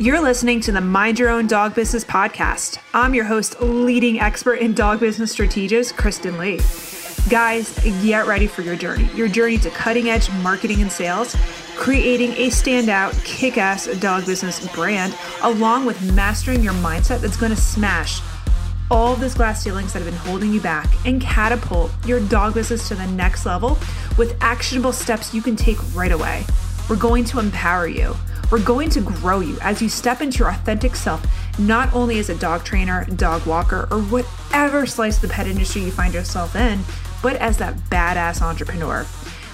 You're listening to the Mind Your Own Dog Business podcast. I'm your host, leading expert in dog business strategist, Kristen Lee. Guys, get ready for your journey. Your journey to cutting edge marketing and sales, creating a standout, kick ass dog business brand, along with mastering your mindset that's going to smash all those glass ceilings that have been holding you back and catapult your dog business to the next level with actionable steps you can take right away. We're going to empower you. We're going to grow you as you step into your authentic self, not only as a dog trainer, dog walker, or whatever slice of the pet industry you find yourself in, but as that badass entrepreneur.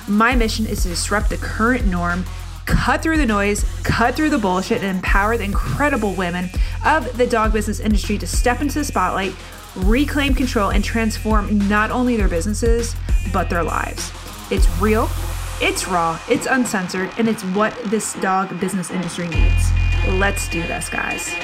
My mission is to disrupt the current norm, cut through the noise, cut through the bullshit, and empower the incredible women of the dog business industry to step into the spotlight, reclaim control, and transform not only their businesses, but their lives. It's real it's raw, it's uncensored, and it's what this dog business industry needs. Let's do this, guys.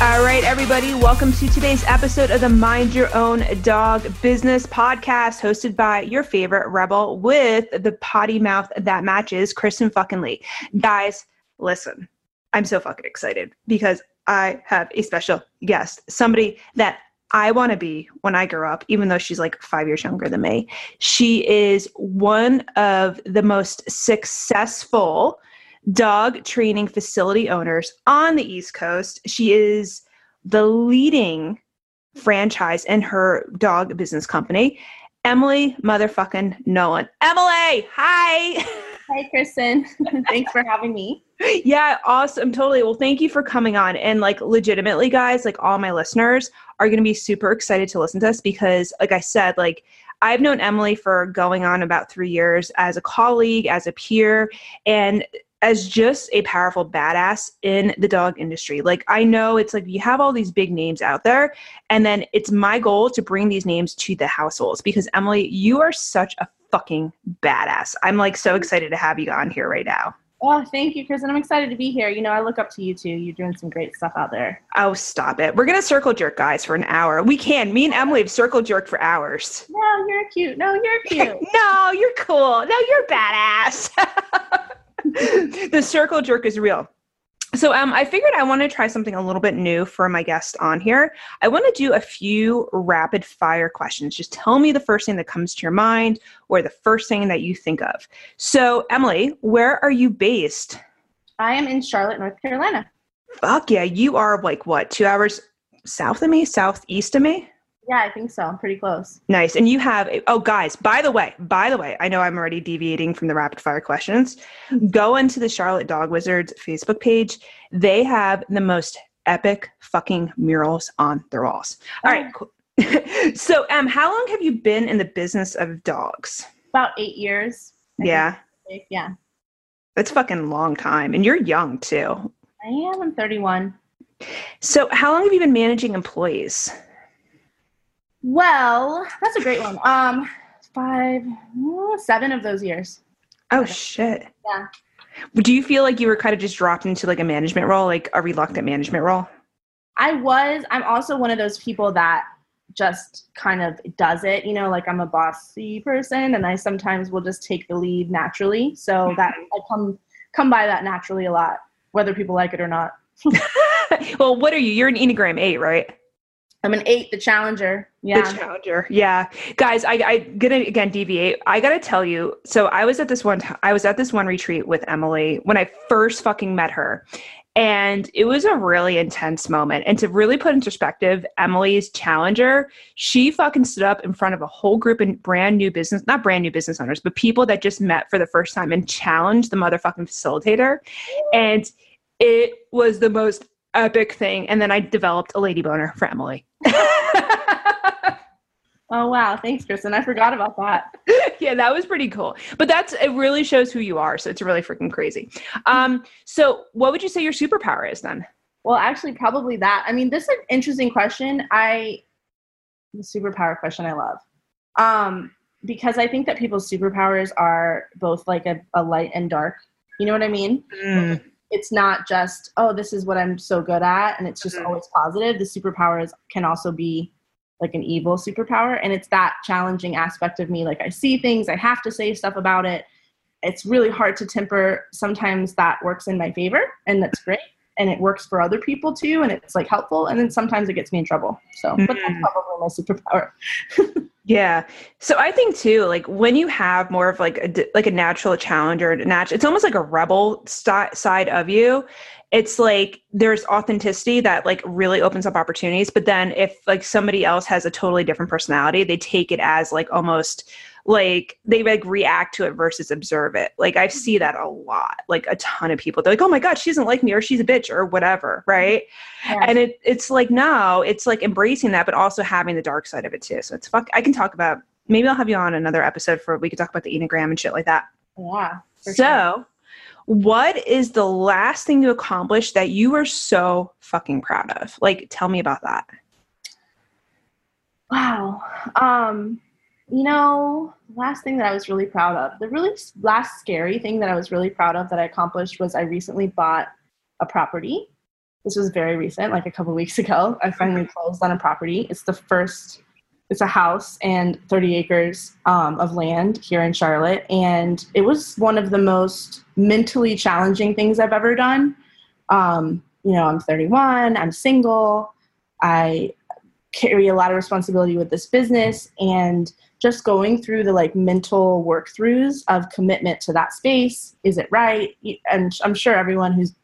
All right, everybody, welcome to today's episode of the Mind Your Own Dog Business podcast, hosted by your favorite rebel with the potty mouth that matches, Kristen fucking Lee. Guys, listen, I'm so fucking excited because I have a special guest, somebody that I want to be when I grow up, even though she's like five years younger than me. She is one of the most successful dog training facility owners on the East Coast. She is the leading franchise in her dog business company, Emily motherfucking Nolan. Emily, hi. Hi, Kristen. Thanks for having me. Yeah, awesome. Totally. Well, thank you for coming on. And like, legitimately, guys, like, all my listeners are going to be super excited to listen to us because, like I said, like, I've known Emily for going on about three years as a colleague, as a peer, and as just a powerful badass in the dog industry. Like I know it's like you have all these big names out there and then it's my goal to bring these names to the households because Emily, you are such a fucking badass. I'm like so excited to have you on here right now. Oh, thank you, Chris. And I'm excited to be here. You know, I look up to you too. You're doing some great stuff out there. Oh, stop it. We're going to circle jerk, guys, for an hour. We can. Me and Emily have circle jerk for hours. No, you're cute. No, you're cute. no, you're cool. No, you're badass. the circle jerk is real. So um, I figured I want to try something a little bit new for my guest on here. I want to do a few rapid fire questions. Just tell me the first thing that comes to your mind or the first thing that you think of. So Emily, where are you based? I am in Charlotte, North Carolina. Fuck yeah, you are like what, two hours south of me, southeast of me? Yeah, I think so. I'm pretty close. Nice. And you have, oh, guys, by the way, by the way, I know I'm already deviating from the rapid fire questions. Go into the Charlotte Dog Wizards Facebook page. They have the most epic fucking murals on their walls. All right, cool. so, um, how long have you been in the business of dogs? About eight years. I yeah. Yeah. That's fucking long time. And you're young too. I am. I'm 31. So, how long have you been managing employees? Well, that's a great one. Um, five, seven of those years. Oh shit. Yeah. Do you feel like you were kind of just dropped into like a management role, like a reluctant management role? I was. I'm also one of those people that just kind of does it. You know, like I'm a bossy person, and I sometimes will just take the lead naturally. So that I come come by that naturally a lot, whether people like it or not. well, what are you? You're an Enneagram eight, right? I'm an eight, the challenger. Yeah. The challenger. Yeah. Guys, I, I gonna again deviate. I gotta tell you, so I was at this one t- I was at this one retreat with Emily when I first fucking met her. And it was a really intense moment. And to really put in perspective, Emily's challenger, she fucking stood up in front of a whole group of brand new business, not brand new business owners, but people that just met for the first time and challenged the motherfucking facilitator. And it was the most epic thing. And then I developed a lady boner for Emily. oh wow, thanks, Kristen. I forgot about that. yeah, that was pretty cool. But that's it really shows who you are. So it's really freaking crazy. Um, so what would you say your superpower is then? Well, actually, probably that. I mean, this is an interesting question. I the superpower question I love. Um, because I think that people's superpowers are both like a, a light and dark. You know what I mean? Mm. It's not just oh this is what i'm so good at and it's just Mhm. always positive. The superpowers can also be like an evil superpower and it's that challenging aspect of me like i see things i have to say stuff about it. It's really hard to temper. Sometimes that works in my favor and that's great and it works for other people too and it's like helpful and then sometimes it gets me in trouble so but that's Mhm. probably my superpower Yeah. So I think too, like when you have more of like a like a natural challenger, a nat- it's almost like a rebel sti- side of you. It's like there's authenticity that like really opens up opportunities. But then if like somebody else has a totally different personality, they take it as like almost like they like react to it versus observe it. Like I see that a lot, like a ton of people. They're like, oh my god, she doesn't like me, or she's a bitch, or whatever, right? Yeah. and it it's like no it's like embracing that but also having the dark side of it too so it's fuck i can talk about maybe i'll have you on another episode for we could talk about the enneagram and shit like that yeah so sure. what is the last thing you accomplished that you were so fucking proud of like tell me about that Wow. Um, you know, last thing that I was really proud of, the really last scary thing that I was really proud of that I accomplished was I recently bought a property. This was very recent, like a couple weeks ago. I finally closed on a property. It's the first, it's a house and 30 acres um, of land here in Charlotte. And it was one of the most mentally challenging things I've ever done. Um, you know, I'm 31, I'm single, I carry a lot of responsibility with this business and just going through the like mental work throughs of commitment to that space is it right? And i'm sure everyone who's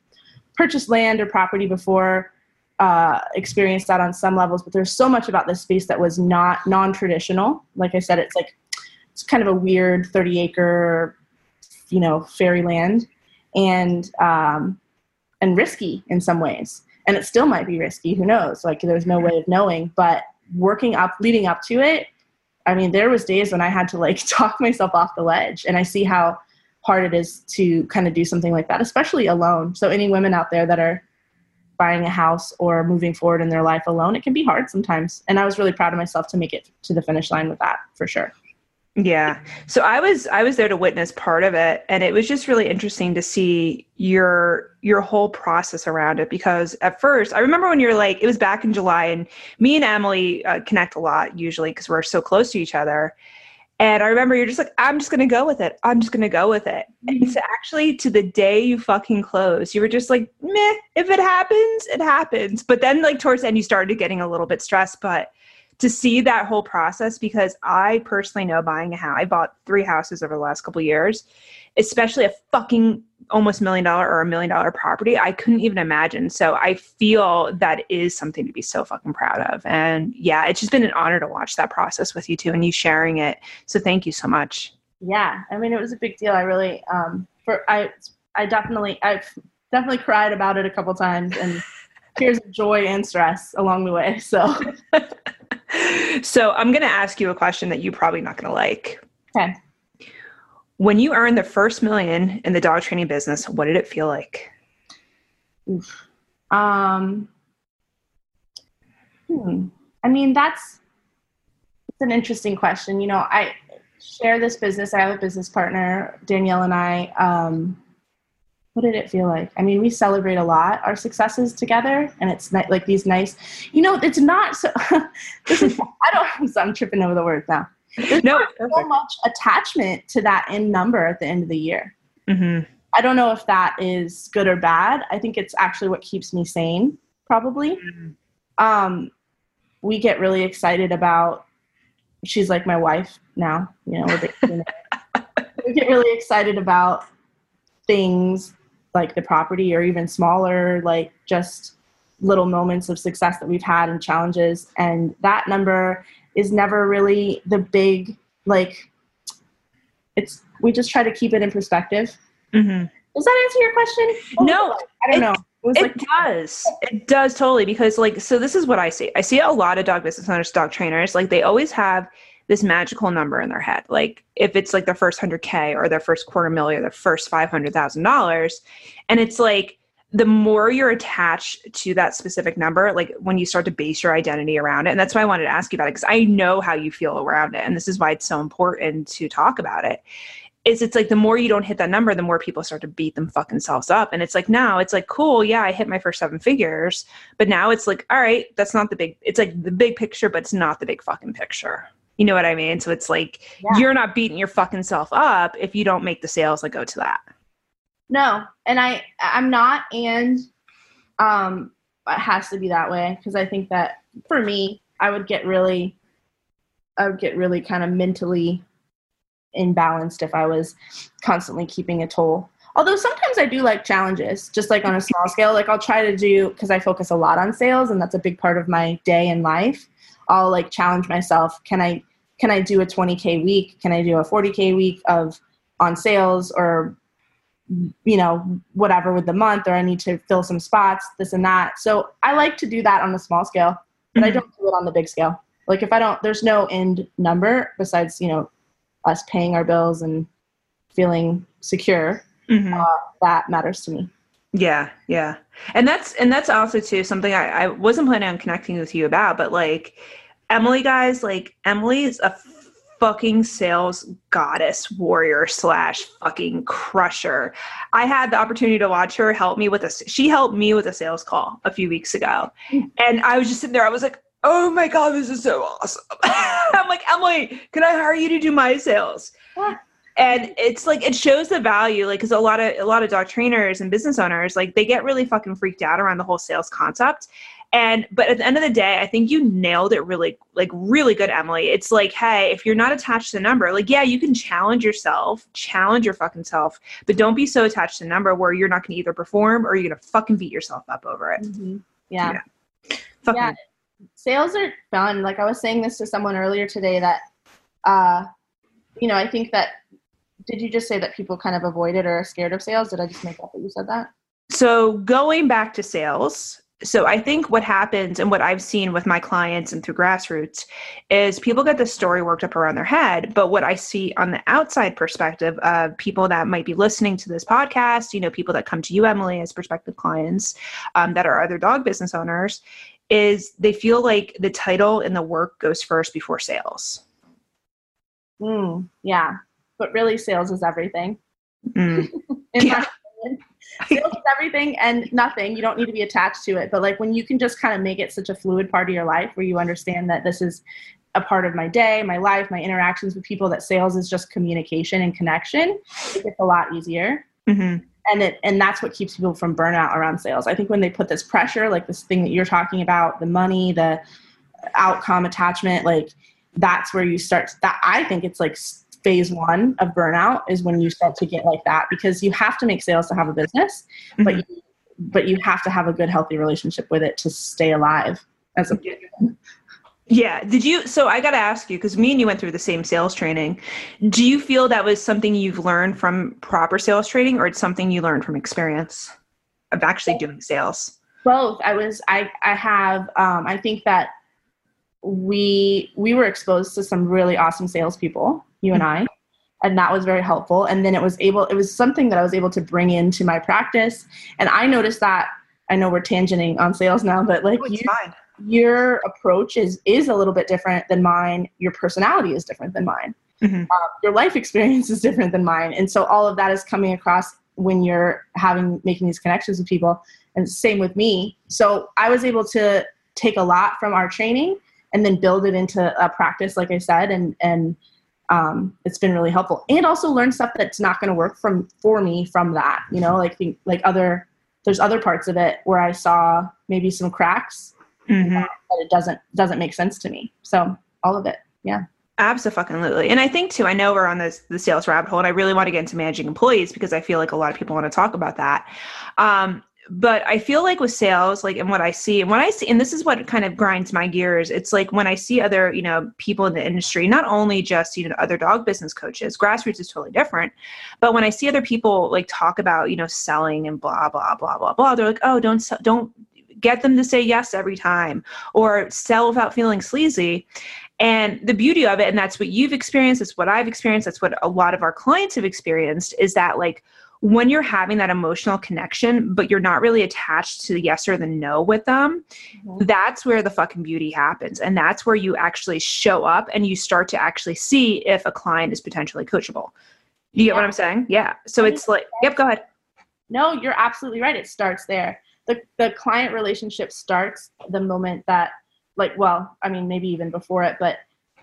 purchased land or property before uh, experienced that on some levels but there's so much about this space that was not non-traditional. Like i said it's like it's kind of a weird 30 acre you know fairyland and um, and risky in some ways. And it still might be risky who knows? Like there's no way of knowing but working up leading up to it i mean there was days when i had to like talk myself off the ledge and i see how hard it is to kind of do something like that especially alone. So any women out there that are buying a house or moving forward in their life alone it can be hard sometimes and i was really proud of myself to make it to the finish line with that for sure Yeah. So I was I was there to witness part of it and it was just really interesting to see your your whole process around it because at first I remember when you're like it was back in July and me and Emily uh, connect a lot usually because we're so close to each other. And I remember you're just like, I'm just gonna go with it. I'm just gonna go with it. And so actually, to the day you fucking close, you were just like, meh. If it happens, it happens. But then, like towards the end, you started getting a little bit stressed. But to see that whole process, because I personally know buying a house, I bought three houses over the last couple of years, especially a fucking almost million dollar or a million dollar property. I couldn't even imagine. So I feel that is something to be so fucking proud of. And yeah, it's just been an honor to watch that process with you too and you sharing it. So thank you so much. yeah i mean it was a big deal i really um for i i definitely i've definitely cried about it a couple times and tears of joy and stress along the way so so I'm going to ask you a question that you're probably not going to like. okay When you earned the first million in the dog training business, what did it feel like? um hmm. i mean that's it's an interesting question you know i share this business i have a business partner danielle and i um what did it feel like? I mean, we celebrate a lot our successes together, and it's ni- like these nice, you know, it's not so. this is I don't. So I'm tripping over the words now. There's No, not so much attachment to that end number at the end of the year. hmm I don't know if that is good or bad. I think it's actually what keeps me sane, probably. Um, we get really excited about. She's like my wife now. You know, we're basically married. we get really excited about things like the property or even smaller, like just little moments of success that we've had and challenges. And that number is never really the big like. It's we just try to keep it in perspective. hmm Does that answer your question? Was No. I don't it- know. It It like does. It does totally because like so this is what I see. I see a lot of dog business owners, dog trainers, like they always have this magical number in their head. Like if it's like their first 100k or their first quarter million, or their first $500,000 and it's like the more you're attached to that specific number, like when you start to base your identity around it, and that's why I wanted to ask you about it because I know how you feel around it, and this is why it's so important to talk about it. is it's like the more you don't hit that number, the more people start to beat them fucking selves up. And it's like now it's like cool, yeah, I hit my first seven figures, but now it's like, all right, that's not the big it's like the big picture, but it's not the big fucking picture. You know what I mean? So it's like yeah. you're not beating your fucking self up if you don't make the sales that go to that. No, and I I'm not and um it has to be that way because I think that for me, I would get really I would get really kind of mentally imbalanced if I was constantly keeping a toll. Although sometimes I do like challenges, just like on a small scale. Like I'll try to do because I focus a lot on sales and that's a big part of my day and life. I'll like challenge myself. Can I can I do a 20k week? Can I do a 40k week of on sales or you know whatever with the month or I need to fill some spots, this and that. So I like to do that on a small scale, but mm-hmm. I don't do it on the big scale. Like if I don't, there's no end number besides you know us paying our bills and feeling secure. Mm-hmm. Uh, that matters to me. Yeah, yeah, and that's and that's also too something I, I wasn't planning on connecting with you about, but like Emily, guys, like Emily is a fucking sales goddess warrior slash fucking crusher. I had the opportunity to watch her help me with a she helped me with a sales call a few weeks ago. And I was just sitting there, I was like, oh my god, this is so awesome. I'm like, Emily, can I hire you to do my sales? Yeah. And it's like it shows the value, like, because a lot of a lot of dog trainers and business owners, like, they get really fucking freaked out around the whole sales concept. And but at the end of the day, I think you nailed it really, like, really good, Emily. It's like, hey, if you're not attached to the number, like, yeah, you can challenge yourself, challenge your fucking self, but don't be so attached to the number where you're not going to either perform or you're going to fucking beat yourself up over it. Mm-hmm. Yeah. Yeah. Fucking yeah sales are fun. Like I was saying this to someone earlier today that, uh, you know, I think that. Did you just say that people kind of avoid it or are scared of sales? Did I just make up that you said that? So going back to sales, so I think what happens and what I've seen with my clients and through grassroots is people get the story worked up around their head. But what I see on the outside perspective of people that might be listening to this podcast, you know, people that come to you, Emily, as prospective clients um, that are other dog business owners, is they feel like the title and the work goes first before sales. Mm, yeah, but really, sales is everything. Mm. yeah. sales is everything and nothing. You don't need to be attached to it. But like when you can just kind of make it such a fluid part of your life where you understand that this is a part of my day, my life, my interactions with people, that sales is just communication and connection, it gets a lot easier. Mm-hmm and it and that's what keeps people from burnout around sales i think when they put this pressure like this thing that you're talking about the money the outcome attachment like that's where you start that i think it's like phase one of burnout is when you start to get like that because you have to make sales to have a business mm-hmm. but you, but you have to have a good healthy relationship with it to stay alive as a yeah. Did you? So I got to ask you because me and you went through the same sales training. Do you feel that was something you've learned from proper sales training, or it's something you learned from experience of actually doing sales? Both. I was. I. I have. Um, I think that we we were exposed to some really awesome salespeople. You and I. And that was very helpful. And then it was able. It was something that I was able to bring into my practice. And I noticed that. I know we're tangenting on sales now, but like oh, you, your approach is is a little bit different than mine your personality is different than mine mm-hmm. uh, your life experience is different than mine and so all of that is coming across when you're having making these connections with people and same with me so i was able to take a lot from our training and then build it into a practice like i said and and um, it's been really helpful and also learn stuff that's not going to work from for me from that you know like think like other there's other parts of it where i saw maybe some cracks mm-hmm. but it doesn't doesn't make sense to me. So all of it, yeah. Absolutely. And I think too, I know we're on this the sales rabbit hole and I really want to get into managing employees because I feel like a lot of people want to talk about that. Um, but I feel like with sales, like and what I see and what I see, and this is what kind of grinds my gears. It's like when I see other, you know, people in the industry, not only just, you know, other dog business coaches, grassroots is totally different. But when I see other people like talk about, you know, selling and blah, blah, blah, blah, blah, they're like, oh, don't, don't get them to say yes every time or sell without feeling sleazy and the beauty of it and that's what you've experienced that's what i've experienced that's what a lot of our clients have experienced is that like when you're having that emotional connection but you're not really attached to the yes or the no with them mm-hmm. that's where the fucking beauty happens and that's where you actually show up and you start to actually see if a client is potentially coachable You get what I'm saying? Yeah. So it's like, yep, go ahead. No, you're absolutely right. It starts there. The, the client relationship starts the moment that, like, well, I mean, maybe even before it, but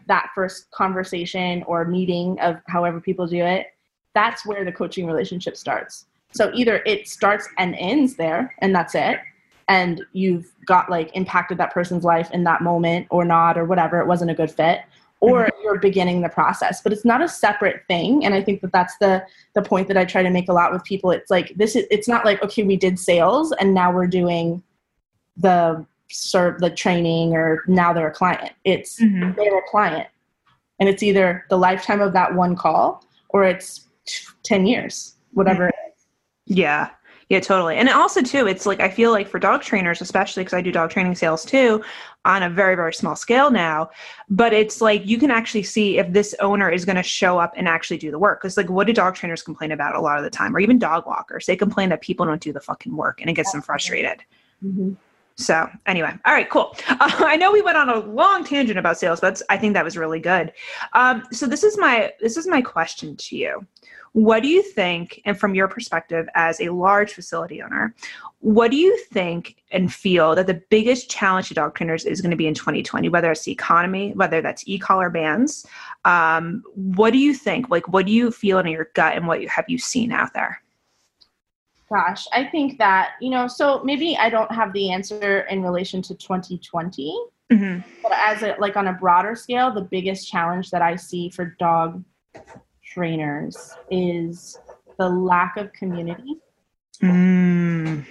that first conversation or meeting of however people do it, that's where the coaching relationship starts. So either it starts and ends there, and that's it, and you've got like impacted that person's life in that moment or not, or whatever, it wasn't a good fit, or mm-hmm. you're beginning the process but it's not a separate thing and i think that that's the the point that i try to make a lot with people it's like this is it's not like okay we did sales and now we're doing the serve the training or now they're a client it's mm-hmm. they're a client and it's either the lifetime of that one call or it's 10 years whatever yeah yeah, totally. And also too, it's like I feel like for dog trainers, especially because I do dog training sales too, on a very very small scale now. But it's like you can actually see if this owner is going to show up and actually do the work. Because like, what do dog trainers complain about a lot of the time, or even dog walkers? They complain that people don't do the fucking work, and it gets them frustrated. Mm-hmm. So anyway, all right, cool. Uh, I know we went on a long tangent about sales, but I think that was really good. Um, so this is my this is my question to you. What do you think, and from your perspective as a large facility owner, what do you think and feel that the biggest challenge to dog trainers is going to be in 2020, whether it's the economy, whether that's e-collar bans? Um, what do you think? Like, what do you feel in your gut and what have you seen out there? Gosh, I think that, you know, so maybe I don't have the answer in relation to 2020, mm-hmm. but as a, like on a broader scale, the biggest challenge that I see for dog trainers is the lack of community. Mm.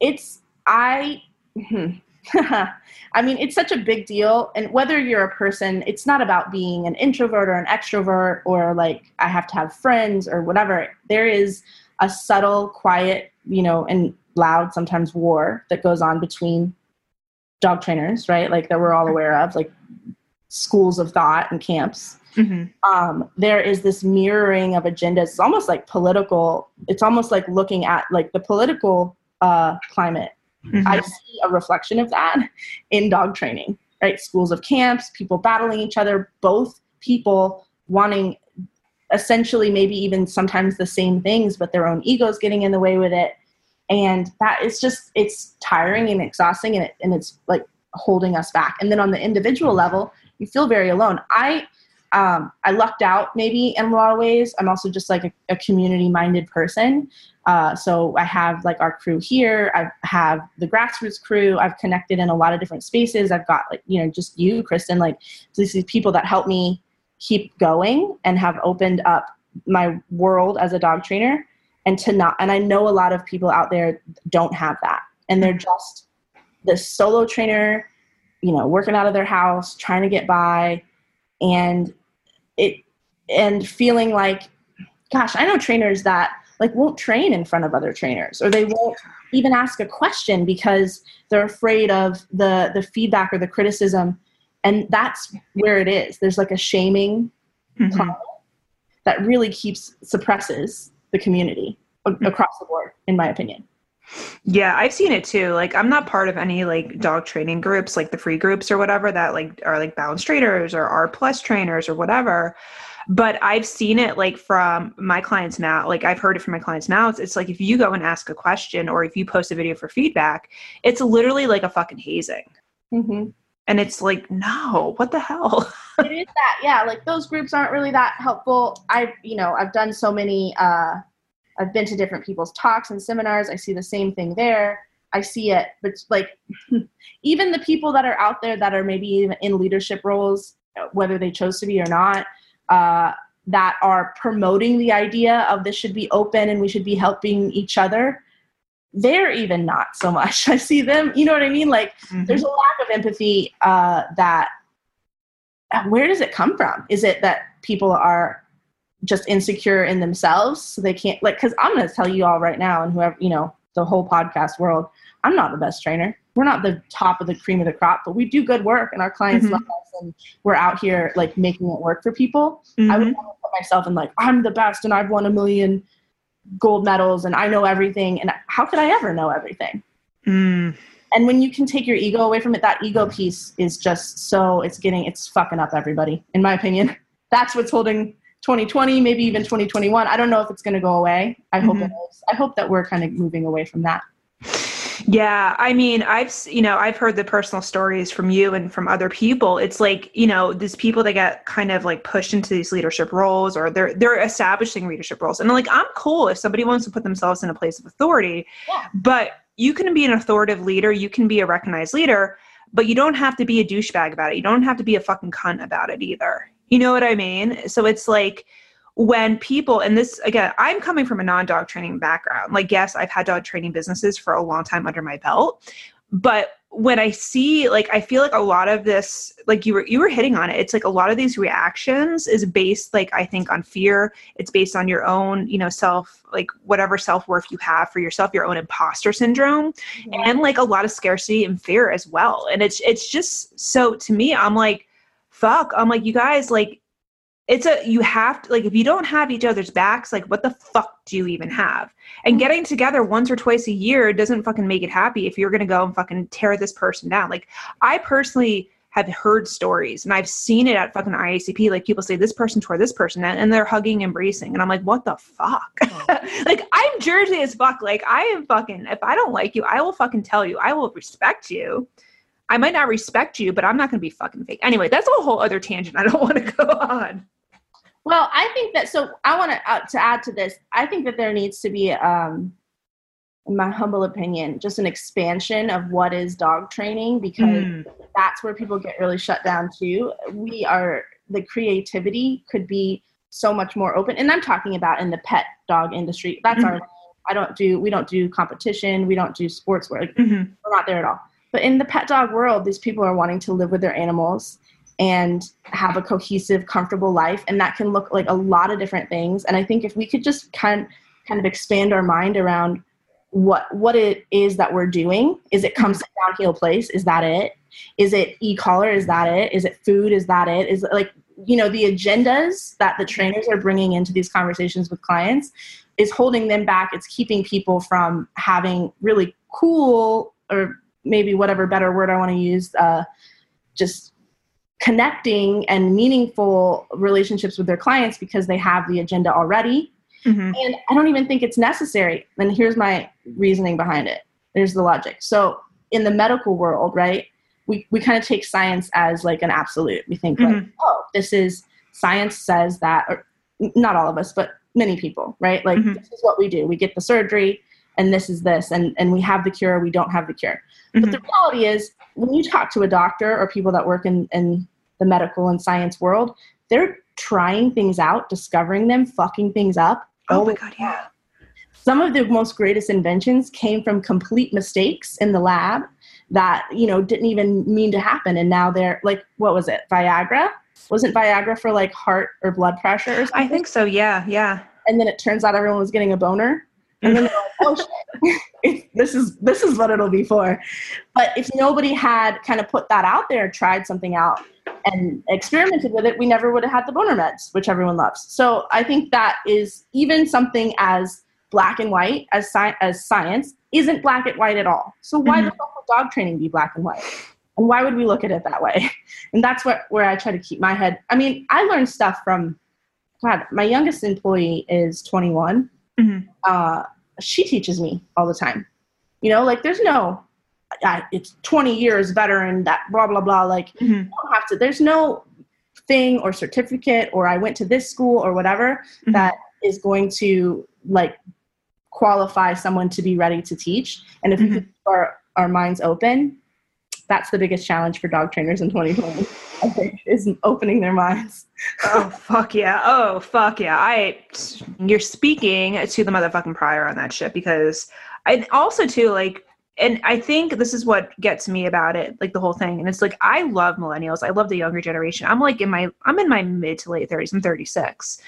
It's, I, I mean, it's such a big deal. And whether you're a person, it's not about being an introvert or an extrovert or like I have to have friends or whatever. There is a subtle, quiet, you know, and loud sometimes war that goes on between dog trainers, right? Like that we're all aware of, like schools of thought and camps. Mm-hmm. Um, there is this mirroring of agendas. It's almost like political. It's almost like looking at like the political uh, climate. Mm-hmm. I see a reflection of that in dog training. Right, schools of camps, people battling each other, both people wanting essentially maybe even sometimes the same things, but their own egos getting in the way with it. And that is just it's tiring and exhausting, and it, and it's like holding us back. And then on the individual level, you feel very alone. I um, I lucked out maybe in a lot of ways. I'm also just like a, a community minded person. Uh, so I have like our crew here. I have the grassroots crew. I've connected in a lot of different spaces. I've got like, you know, just you, Kristen, like these people that help me keep going and have opened up my world as a dog trainer and to not, and I know a lot of people out there don't have that. And they're just the solo trainer, you know, working out of their house, trying to get by. And it and feeling like gosh i know trainers that like won't train in front of other trainers or they won't even ask a question because they're afraid of the the feedback or the criticism and that's where it is there's like a shaming mm-hmm. that really keeps suppresses the community mm-hmm. across the board in my opinion yeah, I've seen it too. Like I'm not part of any like dog training groups, like the free groups or whatever that like are like balanced trainers or R plus trainers or whatever. But I've seen it like from my clients' mouth. Like I've heard it from my clients' mouths. It's like if you go and ask a question or if you post a video for feedback, it's literally like a fucking hazing. Mm-hmm. And it's like, no, what the hell? it is that, yeah. Like those groups aren't really that helpful. I've, you know, I've done so many uh I've been to different people's talks and seminars. I see the same thing there. I see it, but like even the people that are out there that are maybe even in leadership roles, whether they chose to be or not, uh, that are promoting the idea of this should be open and we should be helping each other, they're even not so much. I see them, you know what I mean? Like mm-hmm. there's a lack of empathy uh, that, where does it come from? Is it that people are just insecure in themselves so they can't like because i'm going to tell you all right now and whoever you know the whole podcast world i'm not the best trainer we're not the top of the cream of the crop but we do good work and our clients mm-hmm. love us and we're out here like making it work for people mm-hmm. i would mm-hmm. put myself in like i'm the best and i've won a million gold medals and i know everything and how could i ever know everything mm. and when you can take your ego away from it that ego piece is just so it's getting it's fucking up everybody in my opinion that's what's holding 2020, maybe even 2021. I don't know if it's going to go away. I hope Mhm. it is. I hope that we're kind of moving away from that. Yeah, I mean, I've you know I've heard the personal stories from you and from other people. It's like you know these people that get kind of like pushed into these leadership roles, or they're they're establishing leadership roles, and like I'm cool if somebody wants to put themselves in a place of authority, Yeah. but you can be an authoritative leader, you can be a recognized leader, but you don't have to be a douchebag about it. You don't have to be a fucking cunt about it either. You know what I mean? So it's like when people and this again i'm coming from a non-dog training background. Like yes i've had dog training businesses for a long time under my belt. But when i see like i feel like a lot of this like you were you were hitting on it. It's like a lot of these reactions is based like i think on fear. It's based on your own you know self like whatever self-worth you have for yourself your own imposter syndrome and like a lot of scarcity and fear as well. And it's it's just so to me i'm like fuck. I'm like you guys like it's a you have to like if you don't have each other's backs like what the fuck do you even have? And getting together once or twice a year doesn't fucking make it happy if you're gonna go and fucking tear this person down. Like i personally have heard stories and i've seen it at fucking iacp like people say this person tore this person down and they're hugging and embracing and i'm like what the fuck? Oh. Like i'm jersey as fuck. Like i am fucking if i don't like you i will fucking tell you. I will respect you I might not respect you, but I'm not going to be fucking fake. Anyway, that's a whole other tangent. I don't want to go on. Well, I think that so I want to uh, to add to this. I think that there needs to be, um, in my humble opinion, just an expansion of what is dog training because Mm. that's where people get really shut down too. We are the creativity could be so much more open, and I'm talking about in the pet dog industry. That's our. I don't do. We don't do competition. We don't do sports work. Mhm. We're not there at all. But in the pet dog world, these people are wanting to live with their animals and have a cohesive, comfortable life, and that can look like a lot of different things. And I think if we could just kind kind of expand our mind around what what it is that we're doing, is it come sit down heel place? Is that it? Is it e-collar? Is that it? Is it food? Is that it? Is it like you know the agendas that the trainers are bringing into these conversations with clients is holding them back. It's keeping people from having really cool or maybe whatever better word I want to use, uh, just connecting and meaningful relationships with their clients because they have the agenda already. Mhm. And I don't even think it's necessary. And here's my reasoning behind it. There's the logic. So in the medical world, right, we, we kind of take science as like an absolute. We think like, Mhm. oh, this is science says that, or not all of us, but many people, right? Like Mhm. this is what we do. We get the surgery and this is this and, and we have the cure, we don't have the cure. But the mm-hmm. reality is when you talk to a doctor or people that work in, in the medical and science world, they're trying things out, discovering them, fucking things up. Oh my god, yeah. Some of the most greatest inventions came from complete mistakes in the lab that, you know, didn't even mean to happen. And now they're like, what was it? Viagra? Wasn't Viagra for like heart or blood pressure or something? I think so. Yeah, yeah. and then it turns out everyone was getting a boner and then like oh shit. This is this is what it'll be for. But if nobody had kind of put that out there tried something out and experimented with it we never would have had the boner meds which everyone loves. So i think that is even something as black and white as, sci- as science isn't black and white at all. So why Mhm. the fuck would dog training be black and white? And why would we look at it that way? And that's what where i try to keep my head. I mean i learned stuff from God, my youngest employee is 21. Mhm. Uh, she teaches me all the time. You know, like there's no, uh, it's 20 years veteran, that blah, blah, blah. Like, Mhm. you don't have to, there's no thing or certificate or I went to this school or whatever Mhm. that is going to like qualify someone to be ready to teach. And if we Mhm. keep our, our minds open, that's the biggest challenge for dog trainers in 2020, I think, is opening their minds. oh fuck yeah. Oh fuck yeah. I you're speaking to the motherfucking prior on that shit because I also too like and I think this is what gets me about it, like the whole thing. And it's like I love millennials. I love the younger generation. I'm like in my I'm in my mid to late 30s. I'm 36.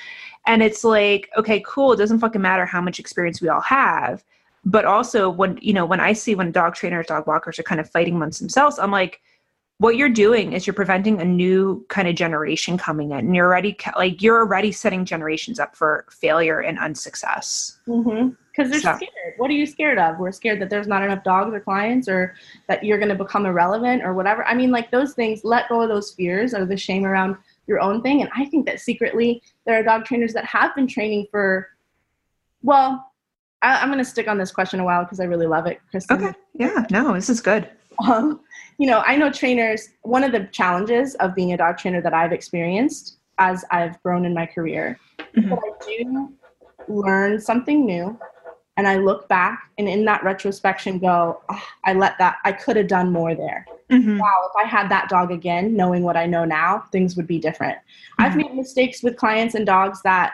And it's like, okay, cool. It doesn't fucking matter how much experience we all have. But also when you know, when I see when dog trainers, dog walkers are kind of fighting amongst themselves, I'm like, what you're doing is you're preventing a new kind of generation coming in and you're already like you're already setting generations up for failure and unsuccess Mm-hmm. Because they're So- scared. What are you scared of? We're scared that there's not enough dogs or clients, or that you're going to become irrelevant, or whatever. I mean, like those things. Let go of those fears or the shame around your own thing. And I think that secretly there are dog trainers that have been training for, well, I, am going to stick on this question a while because I really love it, Kristen. Okay. Yeah. No, this is good. Um, you know, I know trainers, one of the challenges of being a dog trainer that I've experienced as I've grown in my career, mm-hmm. that I do learn something new and I look back and in that retrospection go, oh, I let that, I could have done more there. Mm-hmm. Wow, if I had that dog again, knowing what I know now, things would be different. Mm-hmm. I've made mistakes with clients and dogs that,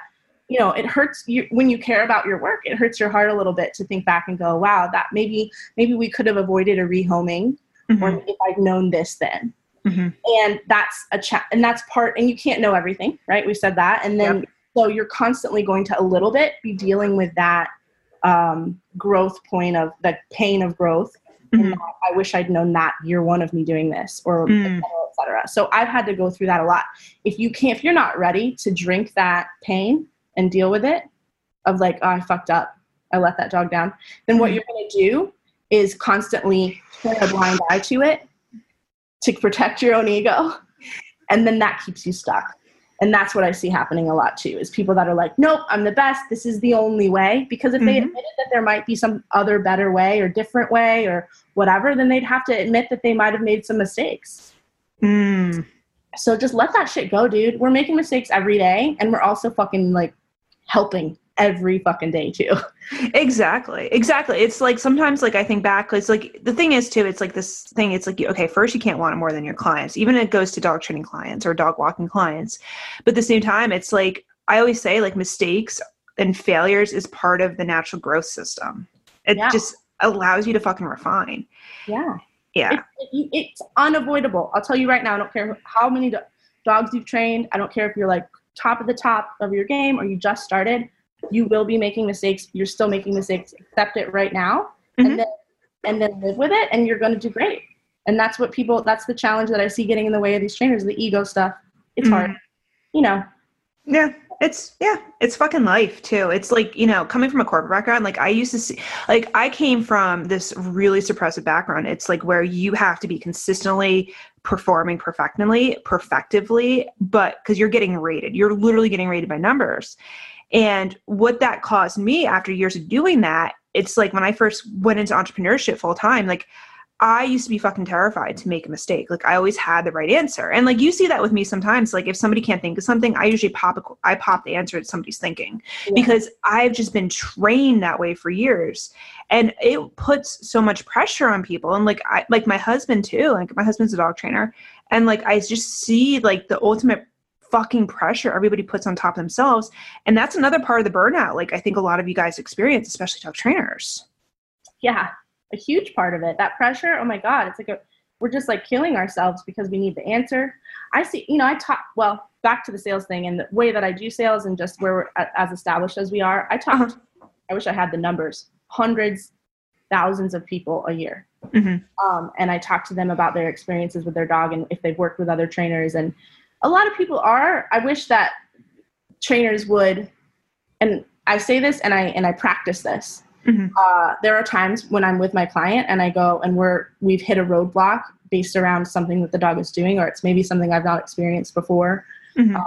you know, it hurts you when you care about your work. It hurts your heart a little bit to think back and go, wow, that maybe maybe we could have avoided a rehoming, mm-hmm. or if I'd known this then. Mm-hmm. And that's a chat, and that's part. And you can't know everything, right? We said that, and then yep. so you're constantly going to a little bit be dealing with that um, growth point of the pain of growth. Mm-hmm. I wish I'd known that year one of me doing this, or mm. et, cetera, et cetera. So I've had to go through that a lot. If you can't, if you're not ready to drink that pain and deal with it, of like, oh, I fucked up, I let that dog down, then what you're going to do is constantly turn a blind eye to it to protect your own ego, and then that keeps you stuck. And that's what i see happening a lot too is people that are like nope i'm the best. This is the only way. Because if mm-hmm. they admitted that there might be some other better way or different way or whatever then they'd have to admit that they might have made some mistakes. Mm. so just let that shit go dude. We're making mistakes every day and we're also fucking like helping every fucking day too. Exactly. Exactly. It's like sometimes like I think back, it's like the thing is too, it's like this thing, it's like okay, first you can't want it more than your clients. Even it goes to dog training clients or dog walking clients. But at the same time, it's like I always say like mistakes and failures is part of the natural growth system. It yeah. just allows you to fucking refine. Yeah. Yeah. It, it, it's unavoidable. I'll tell you right now, I don't care how many do- dogs you've trained. I don't care if you're like top of the top of your game or you just started you will be making mistakes. You're still making mistakes. Accept it right now, mm-hmm. and then and then live with it, and you're going to do great. And that's what people. That's the challenge that I see getting in the way of these trainers. The ego stuff. It's mm-hmm. hard, you know. Yeah, it's yeah, it's fucking life too. It's like, you know, coming from a corporate background, like I used to see like I came from this really suppressive background. It's like where you have to be consistently performing perfectly, perfectively, but because you're getting rated. You're literally getting rated by numbers. And what that caused me after years of doing that, it's like when I first went into entrepreneurship full time, like I used to be fucking terrified to make a mistake. Like I always had the right answer. And like you see that with me sometimes. Like if somebody can't think of something, I usually pop a, I pop the answer that somebody's thinking yeah. because I've just been trained that way for years. And it puts so much pressure on people. And like I like my husband too. Like my husband's a dog trainer. And like I just see like the ultimate fucking pressure everybody puts on top of themselves. And that's another part of the burnout. Like I think a lot of you guys experience, especially dog trainers. Yeah, a huge part of it. That pressure, oh my God, it's like a, we're just like killing ourselves because we need the answer. I see, you know, I talk, well, back to the sales thing and the way that I do sales and just where we're as established as we are. I talk, uh-huh. I wish I had the numbers, hundreds, thousands of people a year. Mm-hmm. Um, and I talk to them about their experiences with their dog and if they've worked with other trainers and a lot of people are. I wish that trainers would, and I say this and I and I practice this. Mm-hmm. Uh, there are times when I'm with my client and I go and we're we've hit a roadblock based around something that the dog is doing, or it's maybe something I've not experienced before, mm-hmm. uh,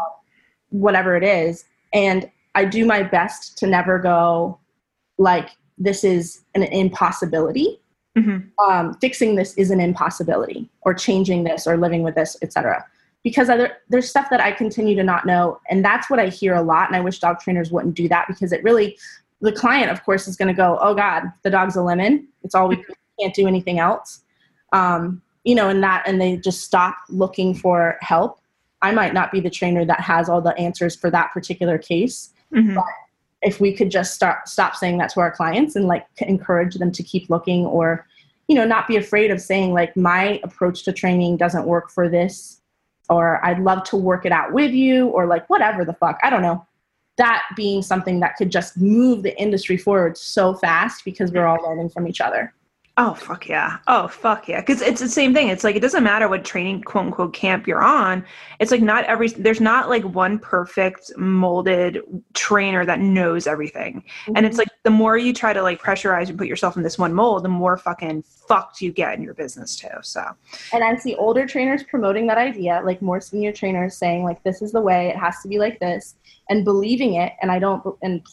whatever it is, and I do my best to never go like this is an impossibility. Mm-hmm. Um, fixing this is an impossibility, or changing this, or living with this, etc because other, there's stuff that I continue to not know. And that's what I hear a lot. And I wish dog trainers wouldn't do that because it really, the client, of course, is going to go, oh God, the dog's a lemon. It's all we can't do anything else. Um, you know, and that, and they just stop looking for help. I might not be the trainer that has all the answers for that particular case. Mm-hmm. But if we could just start, stop saying that to our clients and like encourage them to keep looking or, you know, not be afraid of saying like my approach to training doesn't work for this or I'd love to work it out with you, or like whatever the fuck. I don't know. That being something that could just move the industry forward so fast because we're all learning from each other. Oh fuck yeah! Oh fuck yeah! Because it's the same thing. It's like it doesn't matter what training quote unquote camp you're on. It's like not every there's not like one perfect molded trainer that knows everything. Mm-hmm. And it's mm-hmm. like the more you try to like pressurize and put yourself in this one mold, the more fucking fucked you get in your business too. So. And I see older trainers promoting that idea, like more senior trainers saying like this is the way it has to be like this, and believing it. And I don't and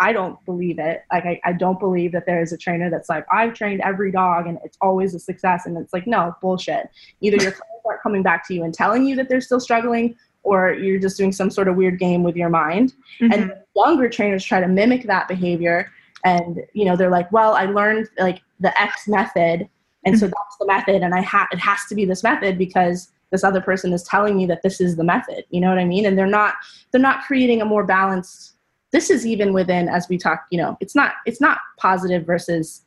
I don't believe it. Like I, I don't believe that there is a trainer that's like, I've trained every dog and it's always a success. And it's like, no, bullshit. Either your clients aren't coming back to you and telling you that they're still struggling, or you're just doing some sort of weird game with your mind. Mm-hmm. And younger trainers try to mimic that behavior. And you know, they're like, well, I learned like the X method, and so mm-hmm. that's the method, and I have it has to be this method because this other person is telling me that this is the method. You know what I mean? And they're not they're not creating a more balanced this is even within as we talk you know it's not it's not positive versus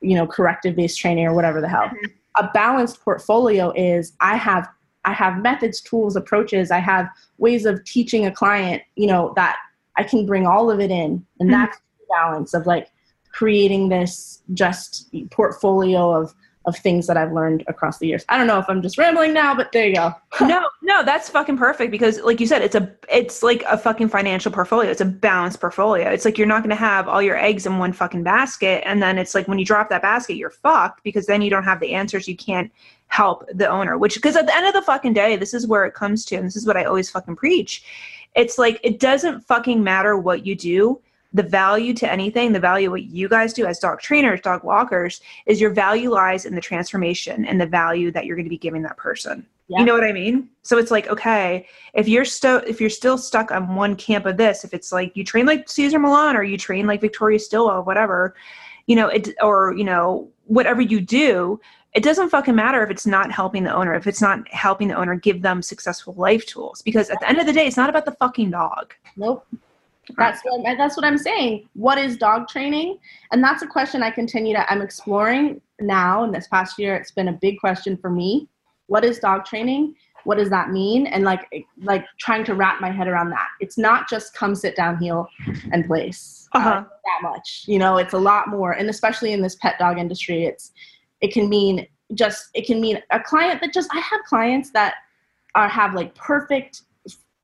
you know corrective based training or whatever the hell mm-hmm. a balanced portfolio is i have i have methods tools approaches i have ways of teaching a client you know that i can bring all of it in and mm-hmm. that's the balance of like creating this just portfolio of of things that I've learned across the years. I don't know if I'm just rambling now, but there you go. no, no, that's fucking perfect because like you said, it's a it's like a fucking financial portfolio. It's a balanced portfolio. It's like you're not gonna have all your eggs in one fucking basket and then it's like when you drop that basket, you're fucked because then you don't have the answers. You can't help the owner. Which because at the end of the fucking day, this is where it comes to, and this is what I always fucking preach. It's like it doesn't fucking matter what you do the value to anything, the value what you guys do as dog trainers, dog walkers, is your value lies in the transformation and the value that you're going to be giving that person. Yeah. You know what I mean? So it's like, okay, if you're still if you're still stuck on one camp of this, if it's like you train like Cesar Millan or you train like Victoria Stilwell, whatever, you know, it or you know, whatever you do, it doesn't fucking matter if it's not helping the owner, if it's not helping the owner give them successful life tools. Because at the end of the day, it's not about the fucking dog. Nope. That's what that's what I'm saying. What is dog training? And that's a question I continue to I'm exploring now. In this past year, it's been a big question for me. What is dog training? What does that mean? And like like trying to wrap my head around that. It's not just come sit down, heel, and place. Uh, uh-huh. Uh, that much. You know, it's a lot more. And especially in this pet dog industry, it's it can mean just it can mean a client that just I have clients that are have like perfect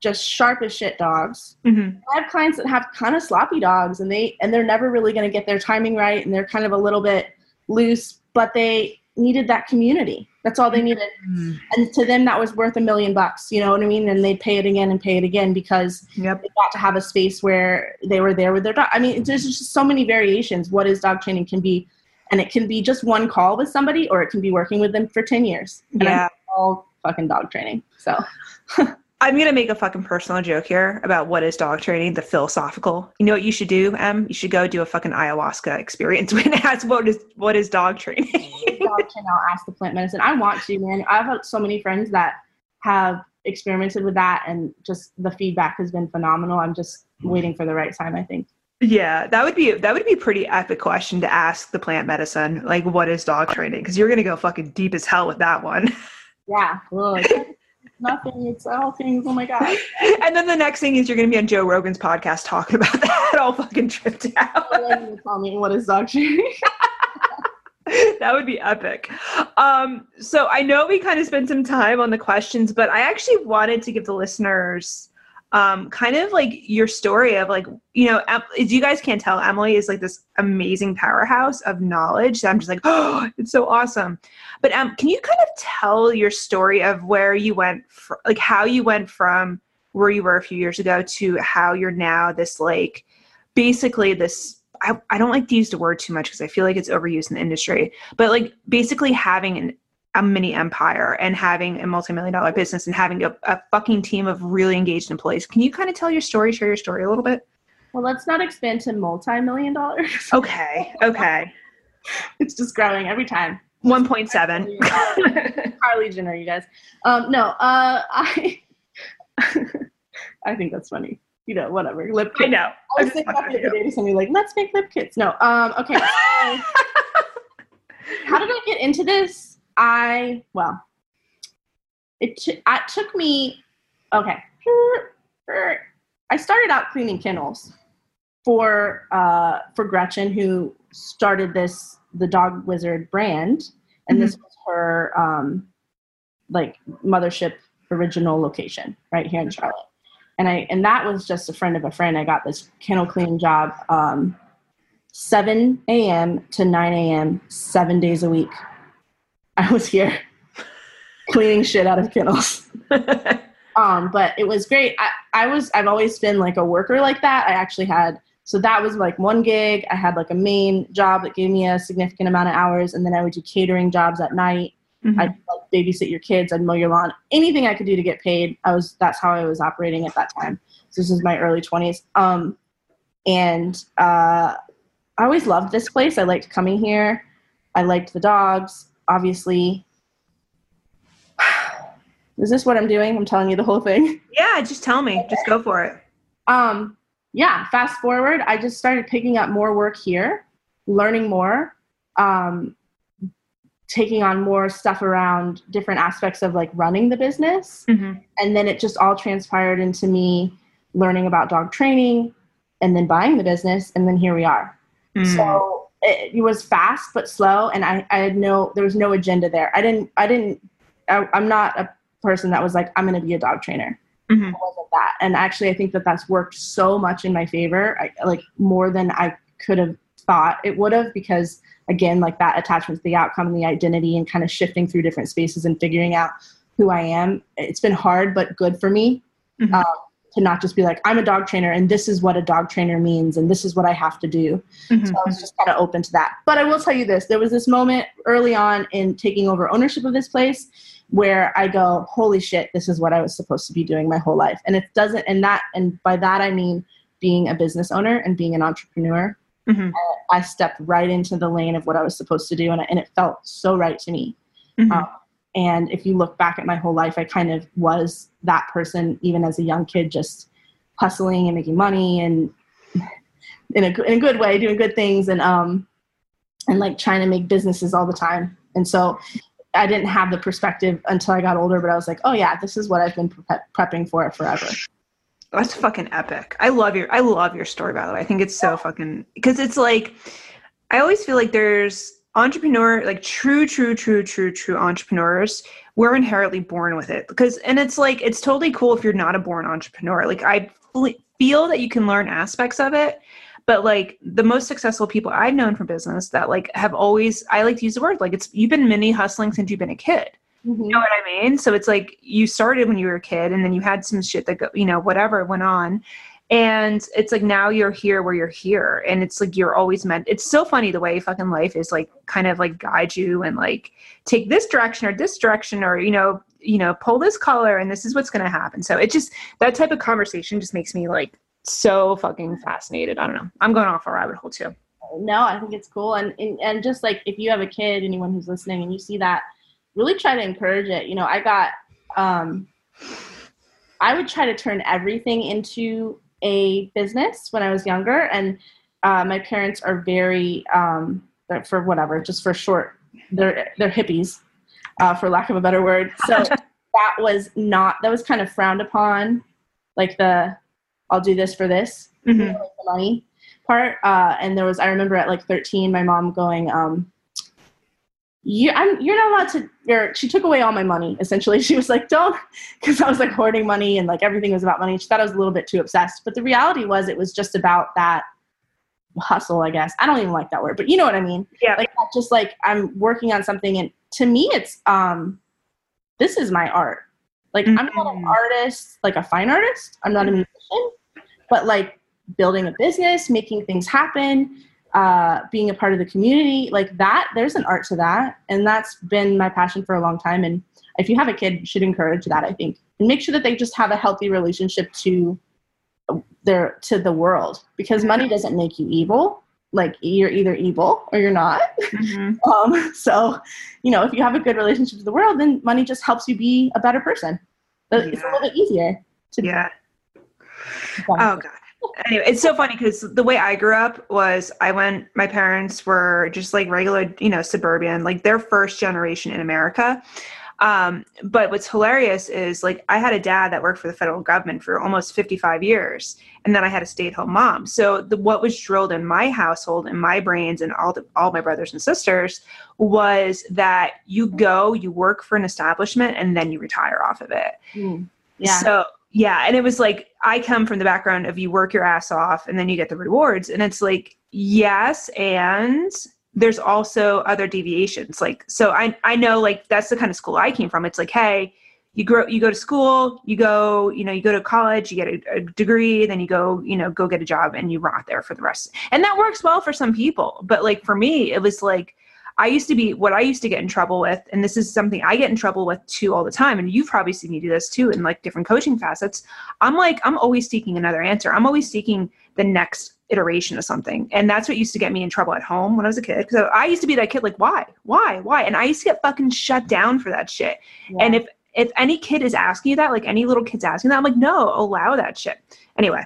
just sharp as shit dogs. Mm-hmm. I have clients that have kind of sloppy dogs, and they and they're never really going to get their timing right, and they're kind of a little bit loose, but they needed that community. That's all they mm-hmm. needed, mm-hmm. and to them that was worth a million bucks. You know what I mean? And they'd pay it again and pay it again because yep. they got to have a space where they were there with their dog. I mean, there's just so many variations. What is dog training can be, and it can be just one call with somebody, or it can be working with them for ten years. And yeah, I'm all fucking dog training. So. I'm gonna make a fucking personal joke here about what is dog training, the philosophical. You know what you should do, Em? You should go do a fucking ayahuasca experience when ask what is what is dog training. dog I'll ask the plant medicine. I want to, man. I've had so many friends that have experimented with that and just the feedback has been phenomenal. I'm just waiting for the right time, I think. Yeah, that would be that would be a pretty epic question to ask the plant medicine. Like, what is dog training? Because you're gonna go fucking deep as hell with that one. Yeah, nothing. It's all things. Oh my god. And then the next thing is you're going to be on Joe Rogan's podcast talking about that all fucking tripped out. tell me what is training. that would be epic. Um, so I know we kind of spent some time on the questions, but I actually wanted to give the listeners um, kind of like your story of like you know as you guys can't tell emily is like this amazing powerhouse of knowledge that i'm just like oh it's so awesome. But um, can you kind of tell your story of where you went fr- like how you went from where you were a few years ago to how you're now this like basically this I, I don't like to use the word too much because I feel like it's overused in the industry, but like basically having an a mini empire and having a multi-million dollar business and having a, a fucking team of really engaged employees. Can you kind of tell your story, share your story a little bit? Well, let's not expand to multi-million dollars. Okay. Okay. it's just growing every time. 1.7. Kylie Jenner, you guys. Um, no, uh, I, I think that's funny. You know, whatever. Lip kit. I know. I was thinking about the other day to somebody like, let's make lip kits. No. Um, okay. how did I get into this? I well, it, t- it took me okay. I started out cleaning kennels for uh, for Gretchen, who started this the Dog Wizard brand, and mm-hmm. this was her um, like mothership original location right here in Charlotte. And I and that was just a friend of a friend. I got this kennel cleaning job, um, 7 a.m. to 9 a.m. seven days a week. I was here cleaning shit out of kennels. um, but it was great. I, I was I've always been like a worker like that. I actually had so that was like one gig. I had like a main job that gave me a significant amount of hours, and then I would do catering jobs at night. Mm-hmm. I'd like, babysit your kids. I'd mow your lawn. Anything I could do to get paid. I was that's how I was operating at that time. So this is my early twenties. Um, and uh, I always loved this place. I liked coming here. I liked the dogs. Obviously, is this what I'm doing? I'm telling you the whole thing. Yeah, just tell me. Just go for it. Um, yeah, fast forward, I just started picking up more work here, learning more, um, taking on more stuff around different aspects of like running the business. Mm-hmm. And then it just all transpired into me learning about dog training and then buying the business. And then here we are. Mm. So it, it, was fast but slow. And I, I had no, there was no agenda there. I didn't, I didn't, I, I'm not a person that was like, I'm going to be a dog trainer. Mm-hmm. wasn't that. And actually, I think that that's worked so much in my favor, I, like more than I could have thought it would have, because again, like that attachment to the outcome and the identity and kind of shifting through different spaces and figuring out who I am. It's been hard, but good for me. Mm-hmm. Um, to not just be like i'm a dog trainer and this is what a dog trainer means and this is what i have to do mm-hmm. so i was just kind of open to that but i will tell you this there was this moment early on in taking over ownership of this place where I go, holy shit, this is what I was supposed to be doing my whole life. And it doesn't, and that, and by that I mean being a business owner and being an entrepreneur. Mm-hmm. I stepped right into the lane of what I was supposed to do, and, and it felt so right to me. Mm-hmm. Um, and if you look back at my whole life, I kind of was that person, even as a young kid, just hustling and making money and in a, in a good way, doing good things and, um, and like trying to make businesses all the time. And so I didn't have the perspective until I got older, but I was like, oh yeah, this is what I've been pre- prepping for forever. That's fucking epic. I love your I love your story by the way. I think it's so fucking because it's like I always feel like there's entrepreneur like true true true true true entrepreneurs we're inherently born with it because and it's like it's totally cool if you're not a born entrepreneur like i feel that you can learn aspects of it but like the most successful people I've known from business that like have always I like to use the word like it's you've been mini hustling since you've been a kid. Mm-hmm. You know what I mean? So it's like you started when you were a kid and then you had some shit that go, you know, whatever went on. And it's like now you're here where you're here. And it's like you're always meant it's so funny the way fucking life is like kind of like guide you and like take this direction or this direction or, you know, you know, pull this color and this is what's gonna happen. So it just that type of conversation just makes me like so fucking fascinated. I don't know. I'm going off a rabbit hole too. No, I think it's cool. And, and, and just like if you have a kid, anyone who's listening and you see that, really try to encourage it. You know, I got, um, I would try to turn everything into a business when I was younger. And uh, my parents are very, um, for whatever, just for short, they're, they're hippies, uh, for lack of a better word. So that was not, that was kind of frowned upon. Like the, I'll do this for this, mm-hmm. you know, like the money part. Uh, and there was, I remember at like 13, my mom going, um, you, I'm, you're not allowed to, or she took away all my money. Essentially, she was like, don't, because I was like hoarding money and like everything was about money. She thought I was a little bit too obsessed. But the reality was, it was just about that hustle, I guess. I don't even like that word, but you know what I mean. Yeah. Like just like I'm working on something, and to me, it's um, this is my art. Like mm-hmm. I'm not an mm-hmm. artist, like a fine artist. I'm not a musician, but like building a business, making things happen, uh, being a part of the community, like that. There's an art to that, and that's been my passion for a long time. And if you have a kid, you should encourage that. I think, and make sure that they just have a healthy relationship to their to the world because money doesn't make you evil like you're either evil or you're not. Mm-hmm. um, so, you know, if you have a good relationship to the world, then money just helps you be a better person. But yeah. it's a little bit easier to. Yeah. Oh God. Anyway, it's so funny because the way I grew up was I went. My parents were just like regular, you know, suburban, like their first generation in America. Um, but what's hilarious is like I had a dad that worked for the federal government for almost 55 years, and then I had a stay-at-home mom. So the, what was drilled in my household, in my brains, and all the, all my brothers and sisters was that you go, you work for an establishment, and then you retire off of it. Mm. Yeah. So yeah, and it was like I come from the background of you work your ass off and then you get the rewards, and it's like yes, and there's also other deviations like so i i know like that's the kind of school i came from. It's like hey you grow you go to school you go you know you go to college you get a, a, degree then you go you know go get a job and you rot there for the rest. And that works well for some people but like for me it was like i used to be what i used to get in trouble with and this is something i get in trouble with too all the time and you've probably seen me do this too in like different coaching facets i'm like i'm always seeking another answer i'm always seeking the next iteration of something. And that's what used to get me in trouble at home when I was a kid. So I used to be that kid like, why? Why? Why? And I used to get fucking shut down for that shit. Yeah. And if if any kid is asking you that, like any little kid's asking that, I'm like, no, allow that shit. Anyway,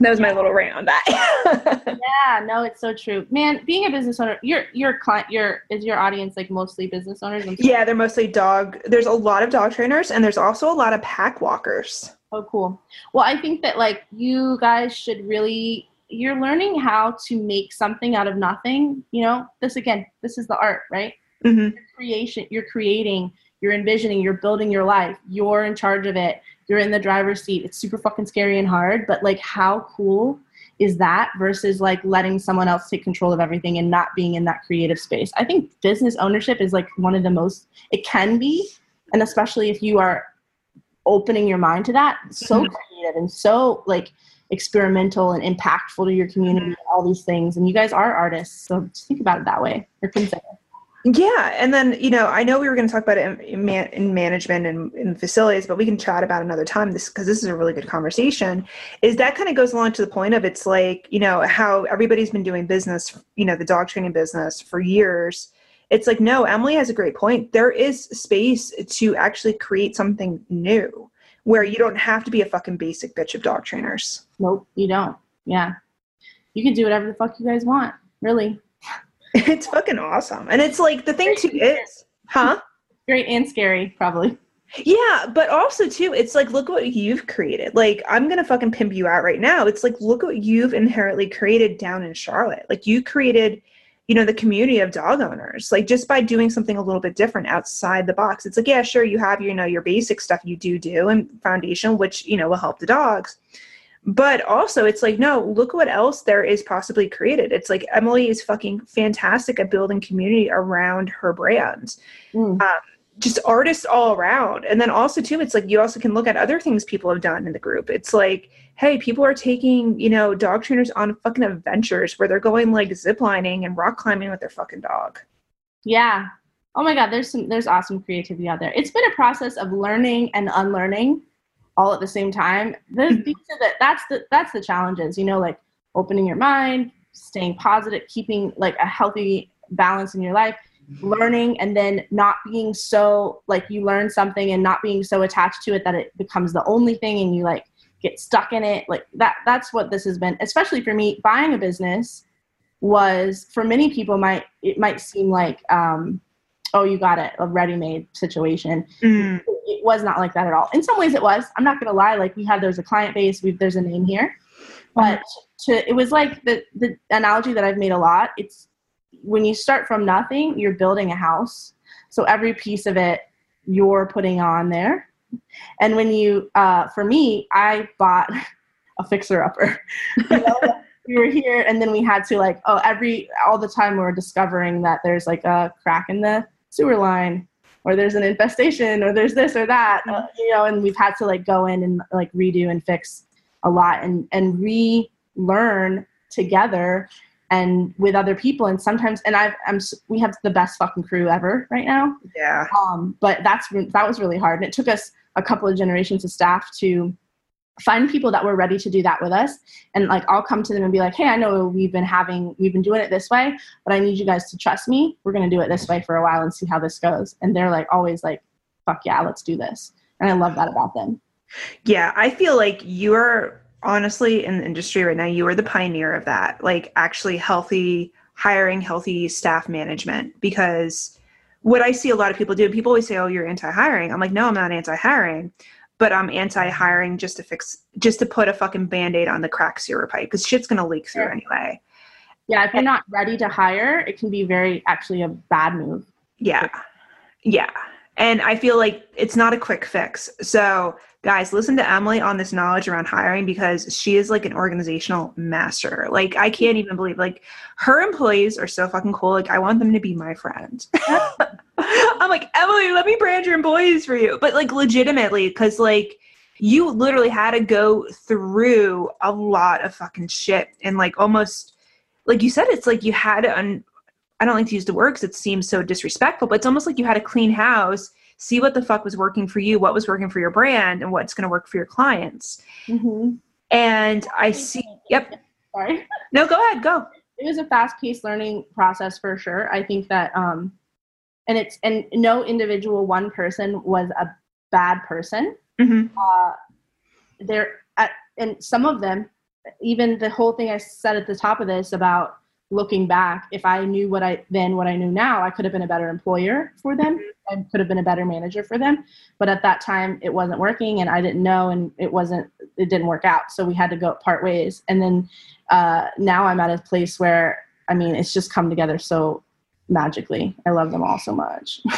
that was my little rant on that. yeah, no, it's so true. Man, being a business owner, your your client your is your audience like mostly business owners? Yeah, they're mostly dog there's a lot of dog trainers and there's also a lot of pack walkers. Oh cool. Well, I think that like you guys should really you're learning how to make something out of nothing. You know, this again, this is the art, right? Mm-hmm. Creation, you're creating, you're envisioning, you're building your life. You're in charge of it. You're in the driver's seat. It's super fucking scary and hard, but like, how cool is that versus like letting someone else take control of everything and not being in that creative space? I think business ownership is like one of the most, it can be, and especially if you are opening your mind to that, so mm-hmm. creative and so like experimental and impactful to your community all these things and you guys are artists so think about it that way or consider yeah and then you know i know we were going to talk about it in, man- in management and in facilities but we can chat about another time this because this is a really good conversation is that kind of goes along to the point of it's like you know how everybody's been doing business you know the dog training business for years it's like no emily has a great point there is space to actually create something new where you don't have to be a fucking basic bitch of dog trainers. Nope, you don't. Yeah. You can do whatever the fuck you guys want, really. It's fucking awesome. And it's like the thing too is, huh? Great and scary, probably. Yeah, but also too, it's like look what you've created. Like I'm gonna fucking pimp you out right now. It's like look what you've inherently created down in Charlotte. Like you created you know the community of dog owners like just by doing something a little bit different outside the box it's like yeah sure you have you know your basic stuff you do do and foundation which you know will help the dogs but also it's like no look what else there is possibly created. It's like emily is fucking fantastic at building community around her brand. Mm. um, just artists all around. And then also too it's like you also can look at other things people have done in the group. It's like hey people are taking you know dog trainers on fucking adventures where they're going like ziplining and rock climbing with their fucking dog. Yeah. Oh my god there's some there's awesome creativity out there. It's been a process of learning and unlearning all at the same time the, that's the that's the challenges you know like opening your mind staying positive keeping like a healthy balance in your life learning and then not being so like you learn something and not being so attached to it that it becomes the only thing and you like get stuck in it like that that's what this has been especially for me buying a business was for many people might it might seem like um oh you got it a ready-made situation mm. it was not like that at all in some ways it was i'm not gonna lie like we had there's a client base we there's a name here but to it was like the the analogy that i've made a lot it's when you start from nothing, you're building a house. So every piece of it you're putting on there. And when you, uh, for me, I bought a fixer upper. you know, we were here and then we had to like, oh, every, all the time we are discovering that there's like a crack in the sewer line or there's an infestation or there's this or that, uh, you know, and we've had to like go in and like redo and fix a lot and, and relearn together and with other people and sometimes and I've I'm we have the best fucking crew ever right now. Yeah. Um but that's that was really hard and it took us a couple of generations of staff to find people that were ready to do that with us and like I'll come to them and be like, "Hey, I know we've been having we've been doing it this way, but I need you guys to trust me. We're going to do it this way for a while and see how this goes." And they're like always like, "Fuck yeah, let's do this." And I love that about them. Yeah, I feel like you're honestly in the industry right now you are the pioneer of that like actually healthy hiring healthy staff management because what I see a lot of people do, people always say, "Oh, you're anti-hiring." I'm like, "No, I'm not anti-hiring." But I'm anti-hiring just to fix, just to put a fucking band-aid on the cracks your pipe because shit's gonna leak through anyway. Yeah, if you're not ready to hire, it can be very actually a bad move. Yeah. Yeah. And I feel like it's not a quick fix. So, guys, listen to Emily on this knowledge around hiring because she is like an organizational master. Like, I can't even believe, like, her employees are so fucking cool. Like, I want them to be my friend. I'm like, Emily, let me brand your employees for you. But, like, legitimately, because, like, you literally had to go through a lot of fucking shit and, like, almost, like you said, it's like you had to un- I don't like to use the word because it seems so disrespectful, but it's almost like you had a clean house, see what the fuck was working for you, what was working for your brand, and what's going to work for your clients. Mm-hmm. And I see, yep. Sorry. No, go ahead, go. it was a fast-paced learning process for sure. I think that, um, and it's and no individual one person was a bad person. hmm Uh, there, at, and some of them, even the whole thing I said at the top of this about looking back, if I knew what I then what I knew now, I could have been a better employer for them. I could have been a better manager for them. But at that time, it wasn't working, and I didn't know, and it wasn't. It didn't work out, so we had to go part ways. And then uh, now I'm at a place where I mean, it's just come together so magically. I love them all so much.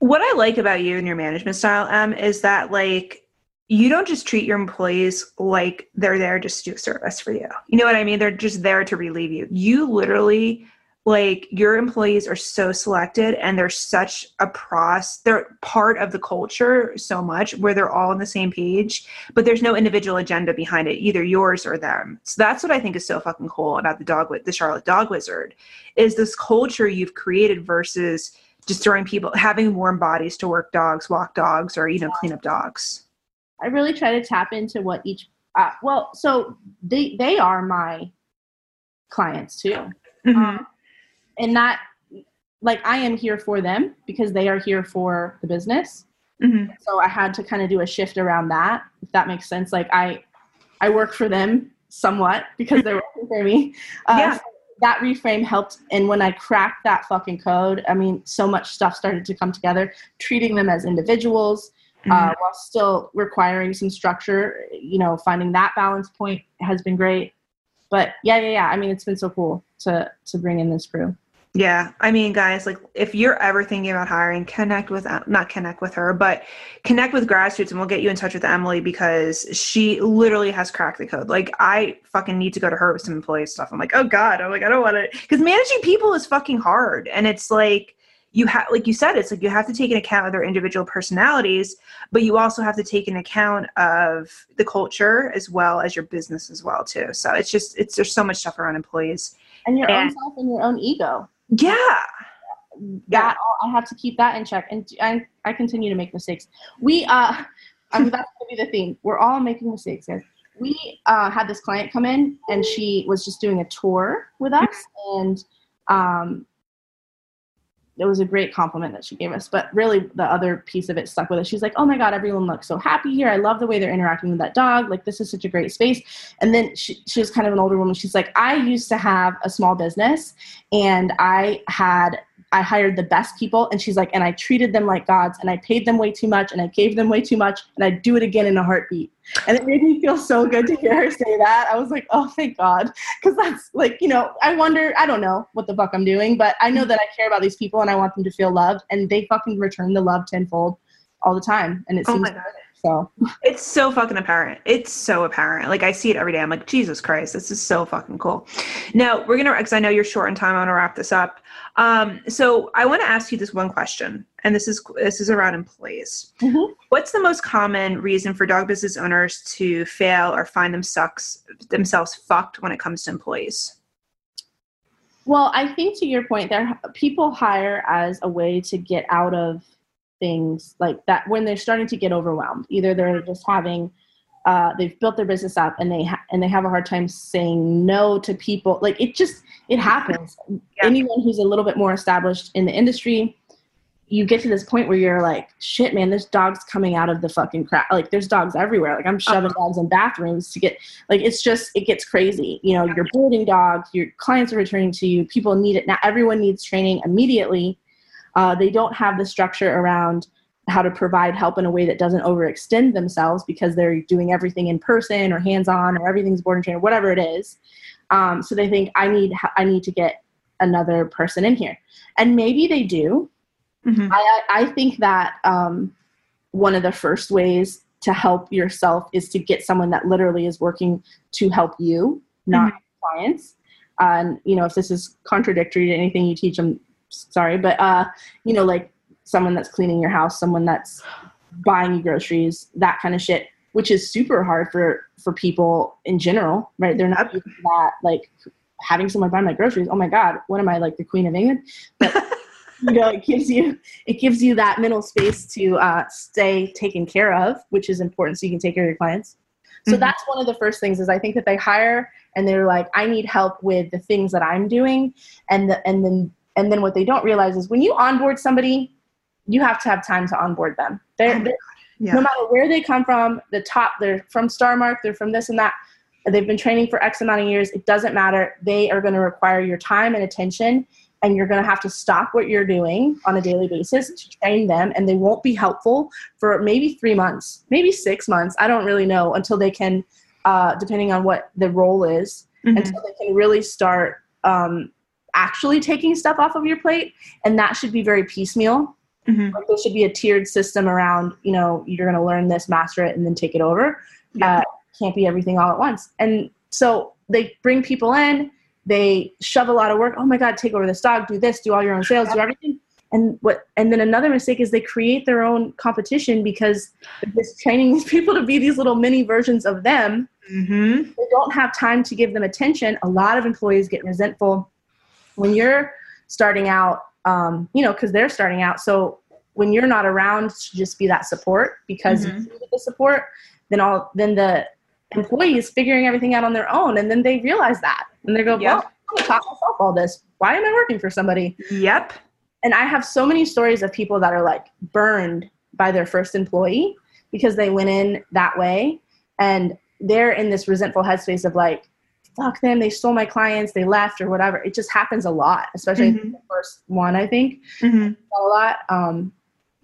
What I like about you and your management style, Em, is that like you don't just treat your employees like they're there just to do a service for you. You know what I mean? They're just there to relieve you. You literally like your employees are so selected and they're such a pros they're part of the culture so much where they're all on the same page but there's no individual agenda behind it either yours or them so that's what i think is so fucking cool about the dog the charlotte dog wizard is this culture you've created versus just throwing people having warm bodies to work dogs walk dogs or you know clean up dogs I really try to tap into what each. Uh, well, so they they are my clients too, Mhm. Um, and that like I am here for them because they are here for the business. Mhm. So I had to kind of do a shift around that, if that makes sense. Like I I work for them somewhat because they're working for me. Uh, Yeah. so that reframe helped, and when I cracked that fucking code, I mean, so much stuff started to come together. Treating them as individuals, Mhm. uh, while still requiring some structure. You know, finding that balance point has been great. But yeah, yeah, yeah. I mean, it's been so cool to to bring in this crew. Yeah, I mean, guys, like if you're ever thinking about hiring, connect with not connect with her, but connect with grassroots, and we'll get you in touch with Emily because she literally has cracked the code. Like, I fucking need to go to her with some employee stuff. I'm like, oh god, I'm like, I don't want to, because managing people is fucking hard, and it's like you have, like you said, it's like you have to take an account of their individual personalities, but you also have to take an account of the culture as well as your business as well too. So it's just, it's there's so much stuff around employees. And your own self and your own ego. Yeah. that I have to keep that in check, and I, I continue to make mistakes. We, uh, I mean, that's gonna be the theme. We're all making mistakes, guys. We uh, had this client come in, and she was just doing a tour with us, and um, it was a great compliment that she gave us. But really, the other piece of it stuck with us. She's like, "Oh my god, everyone looks so happy here. I love the way they're interacting with that dog. Like, this is such a great space." And then she, she was kind of an older woman. She's like, "I used to have a small business, and I had." I hired the best people, and she's like, and I treated them like gods, and I paid them way too much, and I gave them way too much, and I'd do it again in a heartbeat. And it made me feel so good to hear her say that. I was like, oh, thank God. Because that's like, you know, I wonder, I don't know what the fuck I'm doing, but I know that I care about these people and I want them to feel loved, and they fucking return the love tenfold all the time. And it Oh seems my God. So. It's so fucking apparent. It's so apparent. Like I see it every day. I'm like, Jesus Christ, this is so fucking cool. Now we're gonna, because I know you're short on time. I want to wrap this up. Um, so I want to ask you this one question, and this is this is around employees. Mhm. What's the most common reason for dog business owners to fail or find them sucks themselves fucked when it comes to employees? Well, I think to your point, there people hire as a way to get out of things like that when they're starting to get overwhelmed. Either they're just having uh, they've built their business up and they ha- and they have a hard time saying no to people. Like it just it happens. Anyone who's a little bit more established in the industry, you get to this point where you're like, shit, man, there's dogs coming out of the fucking crap. Like there's dogs everywhere. Like I'm shoving dogs in bathrooms to get like it's just it gets crazy. You know, you're boarding dogs, your clients are returning to you, people need it now. Everyone needs training immediately. Uh, they don't have the structure around how to provide help in a way that doesn't overextend themselves because they're doing everything in person or hands-on or everything's board and train or whatever it is. Um, so they think I need I need to get another person in here, and maybe they do. Mm-hmm. I, I think that um, one of the first ways to help yourself is to get someone that literally is working to help you, not mm-hmm. clients. and you know, if this is contradictory to anything you teach, I'm sorry, but uh, you know, like someone that's cleaning your house, someone that's buying you groceries, that kind of shit, which is super hard for for people in general, right? They're not that, like having someone buy my groceries. Oh my god, what am I like the queen of England? But you know, it gives you it gives you that mental space to uh, stay taken care of, which is important, so you can take care of your clients. So mm-hmm. that's one of the first things is I think that they hire and they're like, I need help with the things that I'm doing, and the, and then and then what they don't realize is when you onboard somebody, you have to have time to onboard them. They're, they're yeah. no matter where they come from, the top, they're from Starmark, they're from this and that. They've been training for X amount of years. It doesn't matter. They are going to require your time and attention and you're going to have to stop what you're doing on a daily basis to train them and they won't be helpful for maybe three months maybe six months i don't really know until they can uh, depending on what the role is mm-hmm. until they can really start um, actually taking stuff off of your plate and that should be very piecemeal. Mm-hmm. like there should be a tiered system around you know you're going to learn this master it and then take it over. Yeah. uh, can't be everything all at once. And so they bring people in they shove a lot of work oh my god take over this dog do this do all your own sales do everything. And what and then another mistake is they create their own competition because they're just training these people to be these little mini versions of them. Mm-hmm. they don't have time to give them attention. A lot of employees get resentful when you're starting out um, you know because they're starting out. So when you're not around to just be that support because mm-hmm. the support then all then the employees figuring everything out on their own and then they realize that. And they go yep. well i'm going to taught myself all this. Why am i working for somebody? Yep. And i have so many stories of people that are like burned by their first employee because they went in that way. And they're in this resentful headspace of like fuck them they stole my clients they left or whatever it just happens a lot especially mm-hmm. the first one i think mm-hmm. a lot um,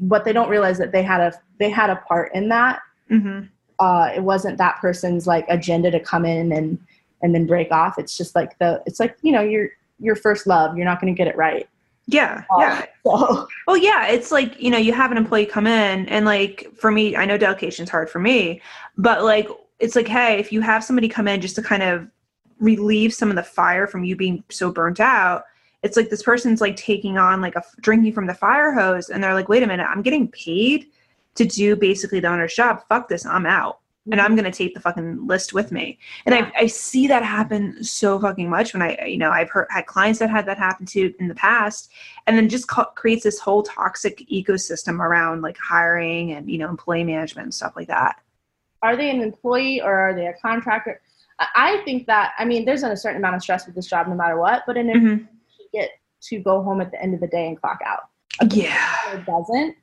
but they don't realize that they had a they had a part in that mm-hmm uh, it wasn't that person's like agenda to come in and and then break off. It's just like the it's like you know your your first love. You're not going to get it right. Yeah, um, yeah. So. Well, yeah, it's like you know you have an employee come in and like for me, I know delegation's hard for me, but like it's like hey, if you have somebody come in just to kind of relieve some of the fire from you being so burnt out it's like this person's like taking on like a drinking from the fire hose and they're like wait a minute i'm getting paid to do basically the owner's job. Fuck this, I'm out. And I'm mm-hmm. gonna take the fucking list with me. And I, I see that happen so fucking much when I, you know, I've heard had clients that had that happen to in the past, and then just co- creates this whole toxic ecosystem around like hiring and you know employee management and stuff like that. Are they an employee or are they a contractor? I think that I mean, there's a certain amount of stress with this job no matter what, but an mm-hmm. get to go home at the end of the day and clock out. yeah, it doesn't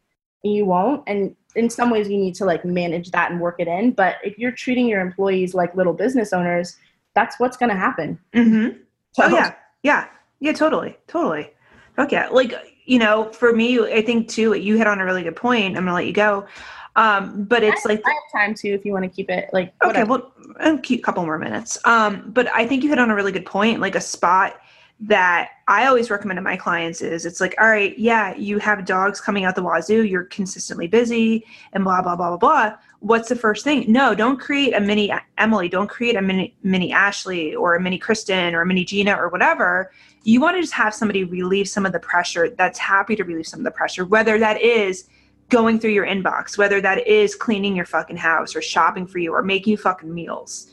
you won't and in some ways you need to like manage that and work it in but if you're treating your employees like little business owners that's what's going to happen. Mm-hmm. so, oh yeah. Yeah. Yeah totally. Totally. Okay like you know for me i think too you hit on a really good point. I'm gonna let you go um but it's I, like i have time too if you want to keep it like whatever. okay well keep a couple more minutes um but i think you hit on a really good point like a spot that I always recommend to my clients is it's like, all right, yeah, you have dogs coming out the wazoo, you're consistently busy and blah, blah, blah, blah, blah. What's the first thing? No, don't create a mini Emily, don't create a mini, mini Ashley or a mini Kristen or a mini Gina or whatever. You want to just have somebody relieve some of the pressure that's happy to relieve some of the pressure, whether that is going through your inbox, whether that is cleaning your fucking house or shopping for you or making you fucking meals.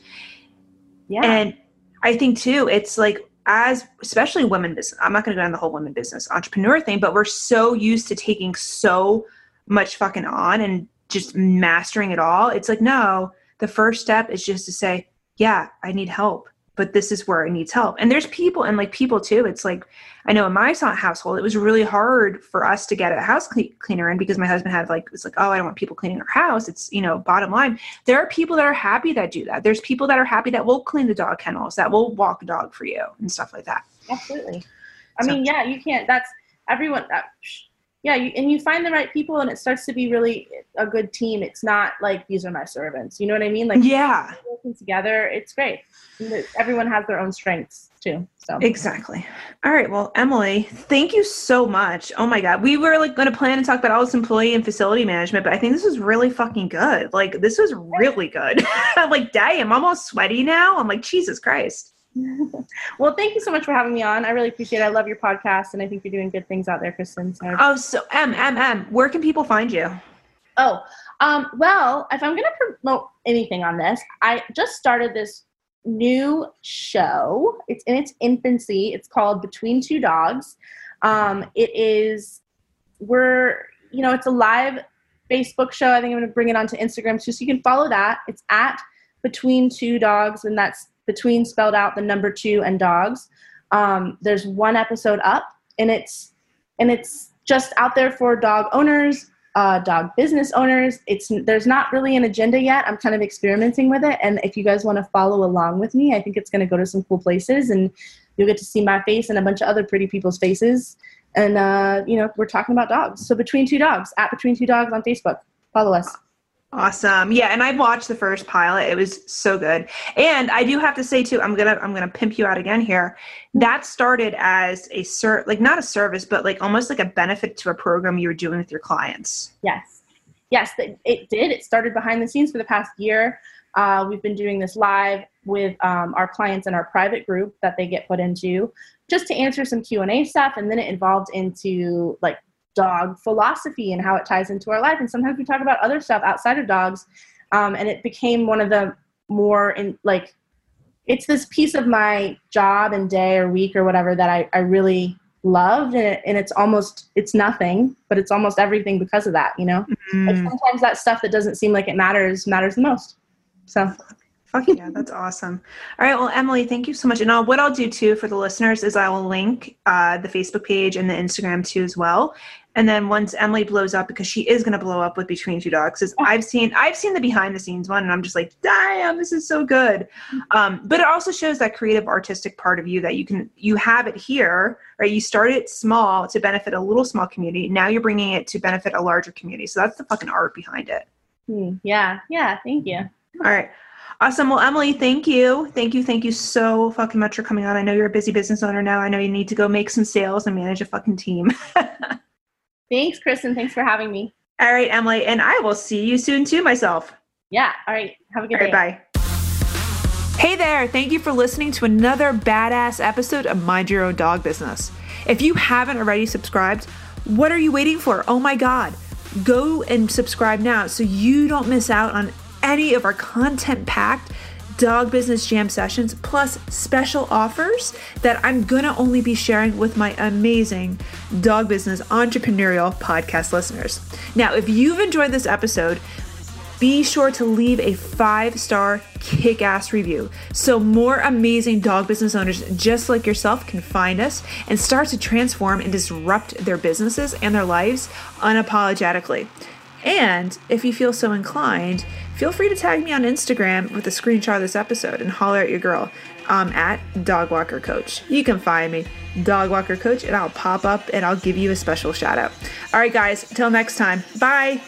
Yeah. And I think too, it's like as especially women business i'm not going to go down the whole women business entrepreneur thing but we're so used to taking so much fucking on and just mastering it all it's like no the first step is just to say yeah i need help but this is where it needs help. And there's people and like people too. It's like I know in my household, it was really hard for us to get a house cleaner in because my husband had like it's like oh I don't want people cleaning our house. It's you know bottom line. There are people that are happy that do that. There's people that are happy that will clean the dog kennels, that will walk a dog for you and stuff like that. Absolutely. I so. mean, yeah, you can't. That's everyone. That, yeah, you, and you find the right people, and it starts to be really a good team. It's not like these are my servants. You know what I mean? Like yeah, working together, it's great. Everyone has their own strengths too. So exactly. All right. Well, Emily, thank you so much. Oh my God, we were like going to plan and talk about all this employee and facility management, but I think this was really fucking good. Like this was really good. I'm like, damn, I'm almost sweaty now. I'm like, Jesus Christ. well, thank you so much for having me on. I really appreciate it. I love your podcast, and I think you're doing good things out there, Kristen. So. Oh, so M M M, where can people find you? Oh, um, well, if I'm going to promote anything on this, I just started this new show. It's in its infancy. It's called Between Two Dogs. Um, it is we're you know it's a live Facebook show. I think I'm going to bring it onto Instagram too, so you can follow that. It's at Between Two Dogs, and that's between spelled out the number two and dogs. Um, there's one episode up, and it's and it's just out there for dog owners, uh, dog business owners. It's there's not really an agenda yet. I'm kind of experimenting with it, and if you guys want to follow along with me, I think it's going to go to some cool places, and you'll get to see my face and a bunch of other pretty people's faces. And uh, you know, we're talking about dogs. So between two dogs, at between two dogs on Facebook, follow us. Awesome. Yeah, and I've watched the first pilot. It was so good. And I do have to say too, I'm going to I'm going to pimp you out again here. That started as a ser- like not a service, but like almost like a benefit to a program you were doing with your clients. Yes. Yes, it did. It started behind the scenes for the past year. Uh, we've been doing this live with um, our clients in our private group that they get put into just to answer some q&a stuff and then it evolved into like dog philosophy and how it ties into our life. And sometimes we talk about other stuff outside of dogs. Um, and it became one of the more in like it's this piece of my job and day or week or whatever that I, I really loved and, it, and it's almost it's nothing but it's almost everything because of that you know mm. like sometimes that stuff that doesn't seem like it matters matters the most so Fuck yeah, that's awesome. All right, well, Emily, thank you so much. And I'll, what I'll do too for the listeners is I will link uh, the Facebook page and the Instagram too as well. And then once Emily blows up, because she is going to blow up with Between Two Dogs, is I've seen I've seen the behind the scenes one, and I'm just like, damn, this is so good. Um, but it also shows that creative, artistic part of you that you can you have it here, right? You started small to benefit a little small community. Now you're bringing it to benefit a larger community. So that's the fucking art behind it. Hmm, yeah, yeah. Thank you. All right. Awesome. Well, Emily, thank you. Thank you. Thank you so fucking much for coming on. I know you're a busy business owner now. I know you need to go make some sales and manage a fucking team. Thanks, Kristen. Thanks for having me. All right, Emily. And I will see you soon too, myself. Yeah. All right. Have a good All day. Right, bye. Hey there. Thank you for listening to another badass episode of Mind Your Own Dog Business. If you haven't already subscribed, what are you waiting for? Oh my God. Go and subscribe now so you don't miss out on any of our content packed dog business jam sessions plus special offers that I'm gonna only be sharing with my amazing dog business entrepreneurial podcast listeners. Now, if you've enjoyed this episode, be sure to leave a five star kick ass review so more amazing dog business owners just like yourself can find us and start to transform and disrupt their businesses and their lives unapologetically. And if you feel so inclined, feel free to tag me on Instagram with a screenshot of this episode and holler at your girl. I'm at Dogwalker Coach. You can find me, Dogwalker Coach, and I'll pop up and I'll give you a special shout out. All right, guys, until next time, bye.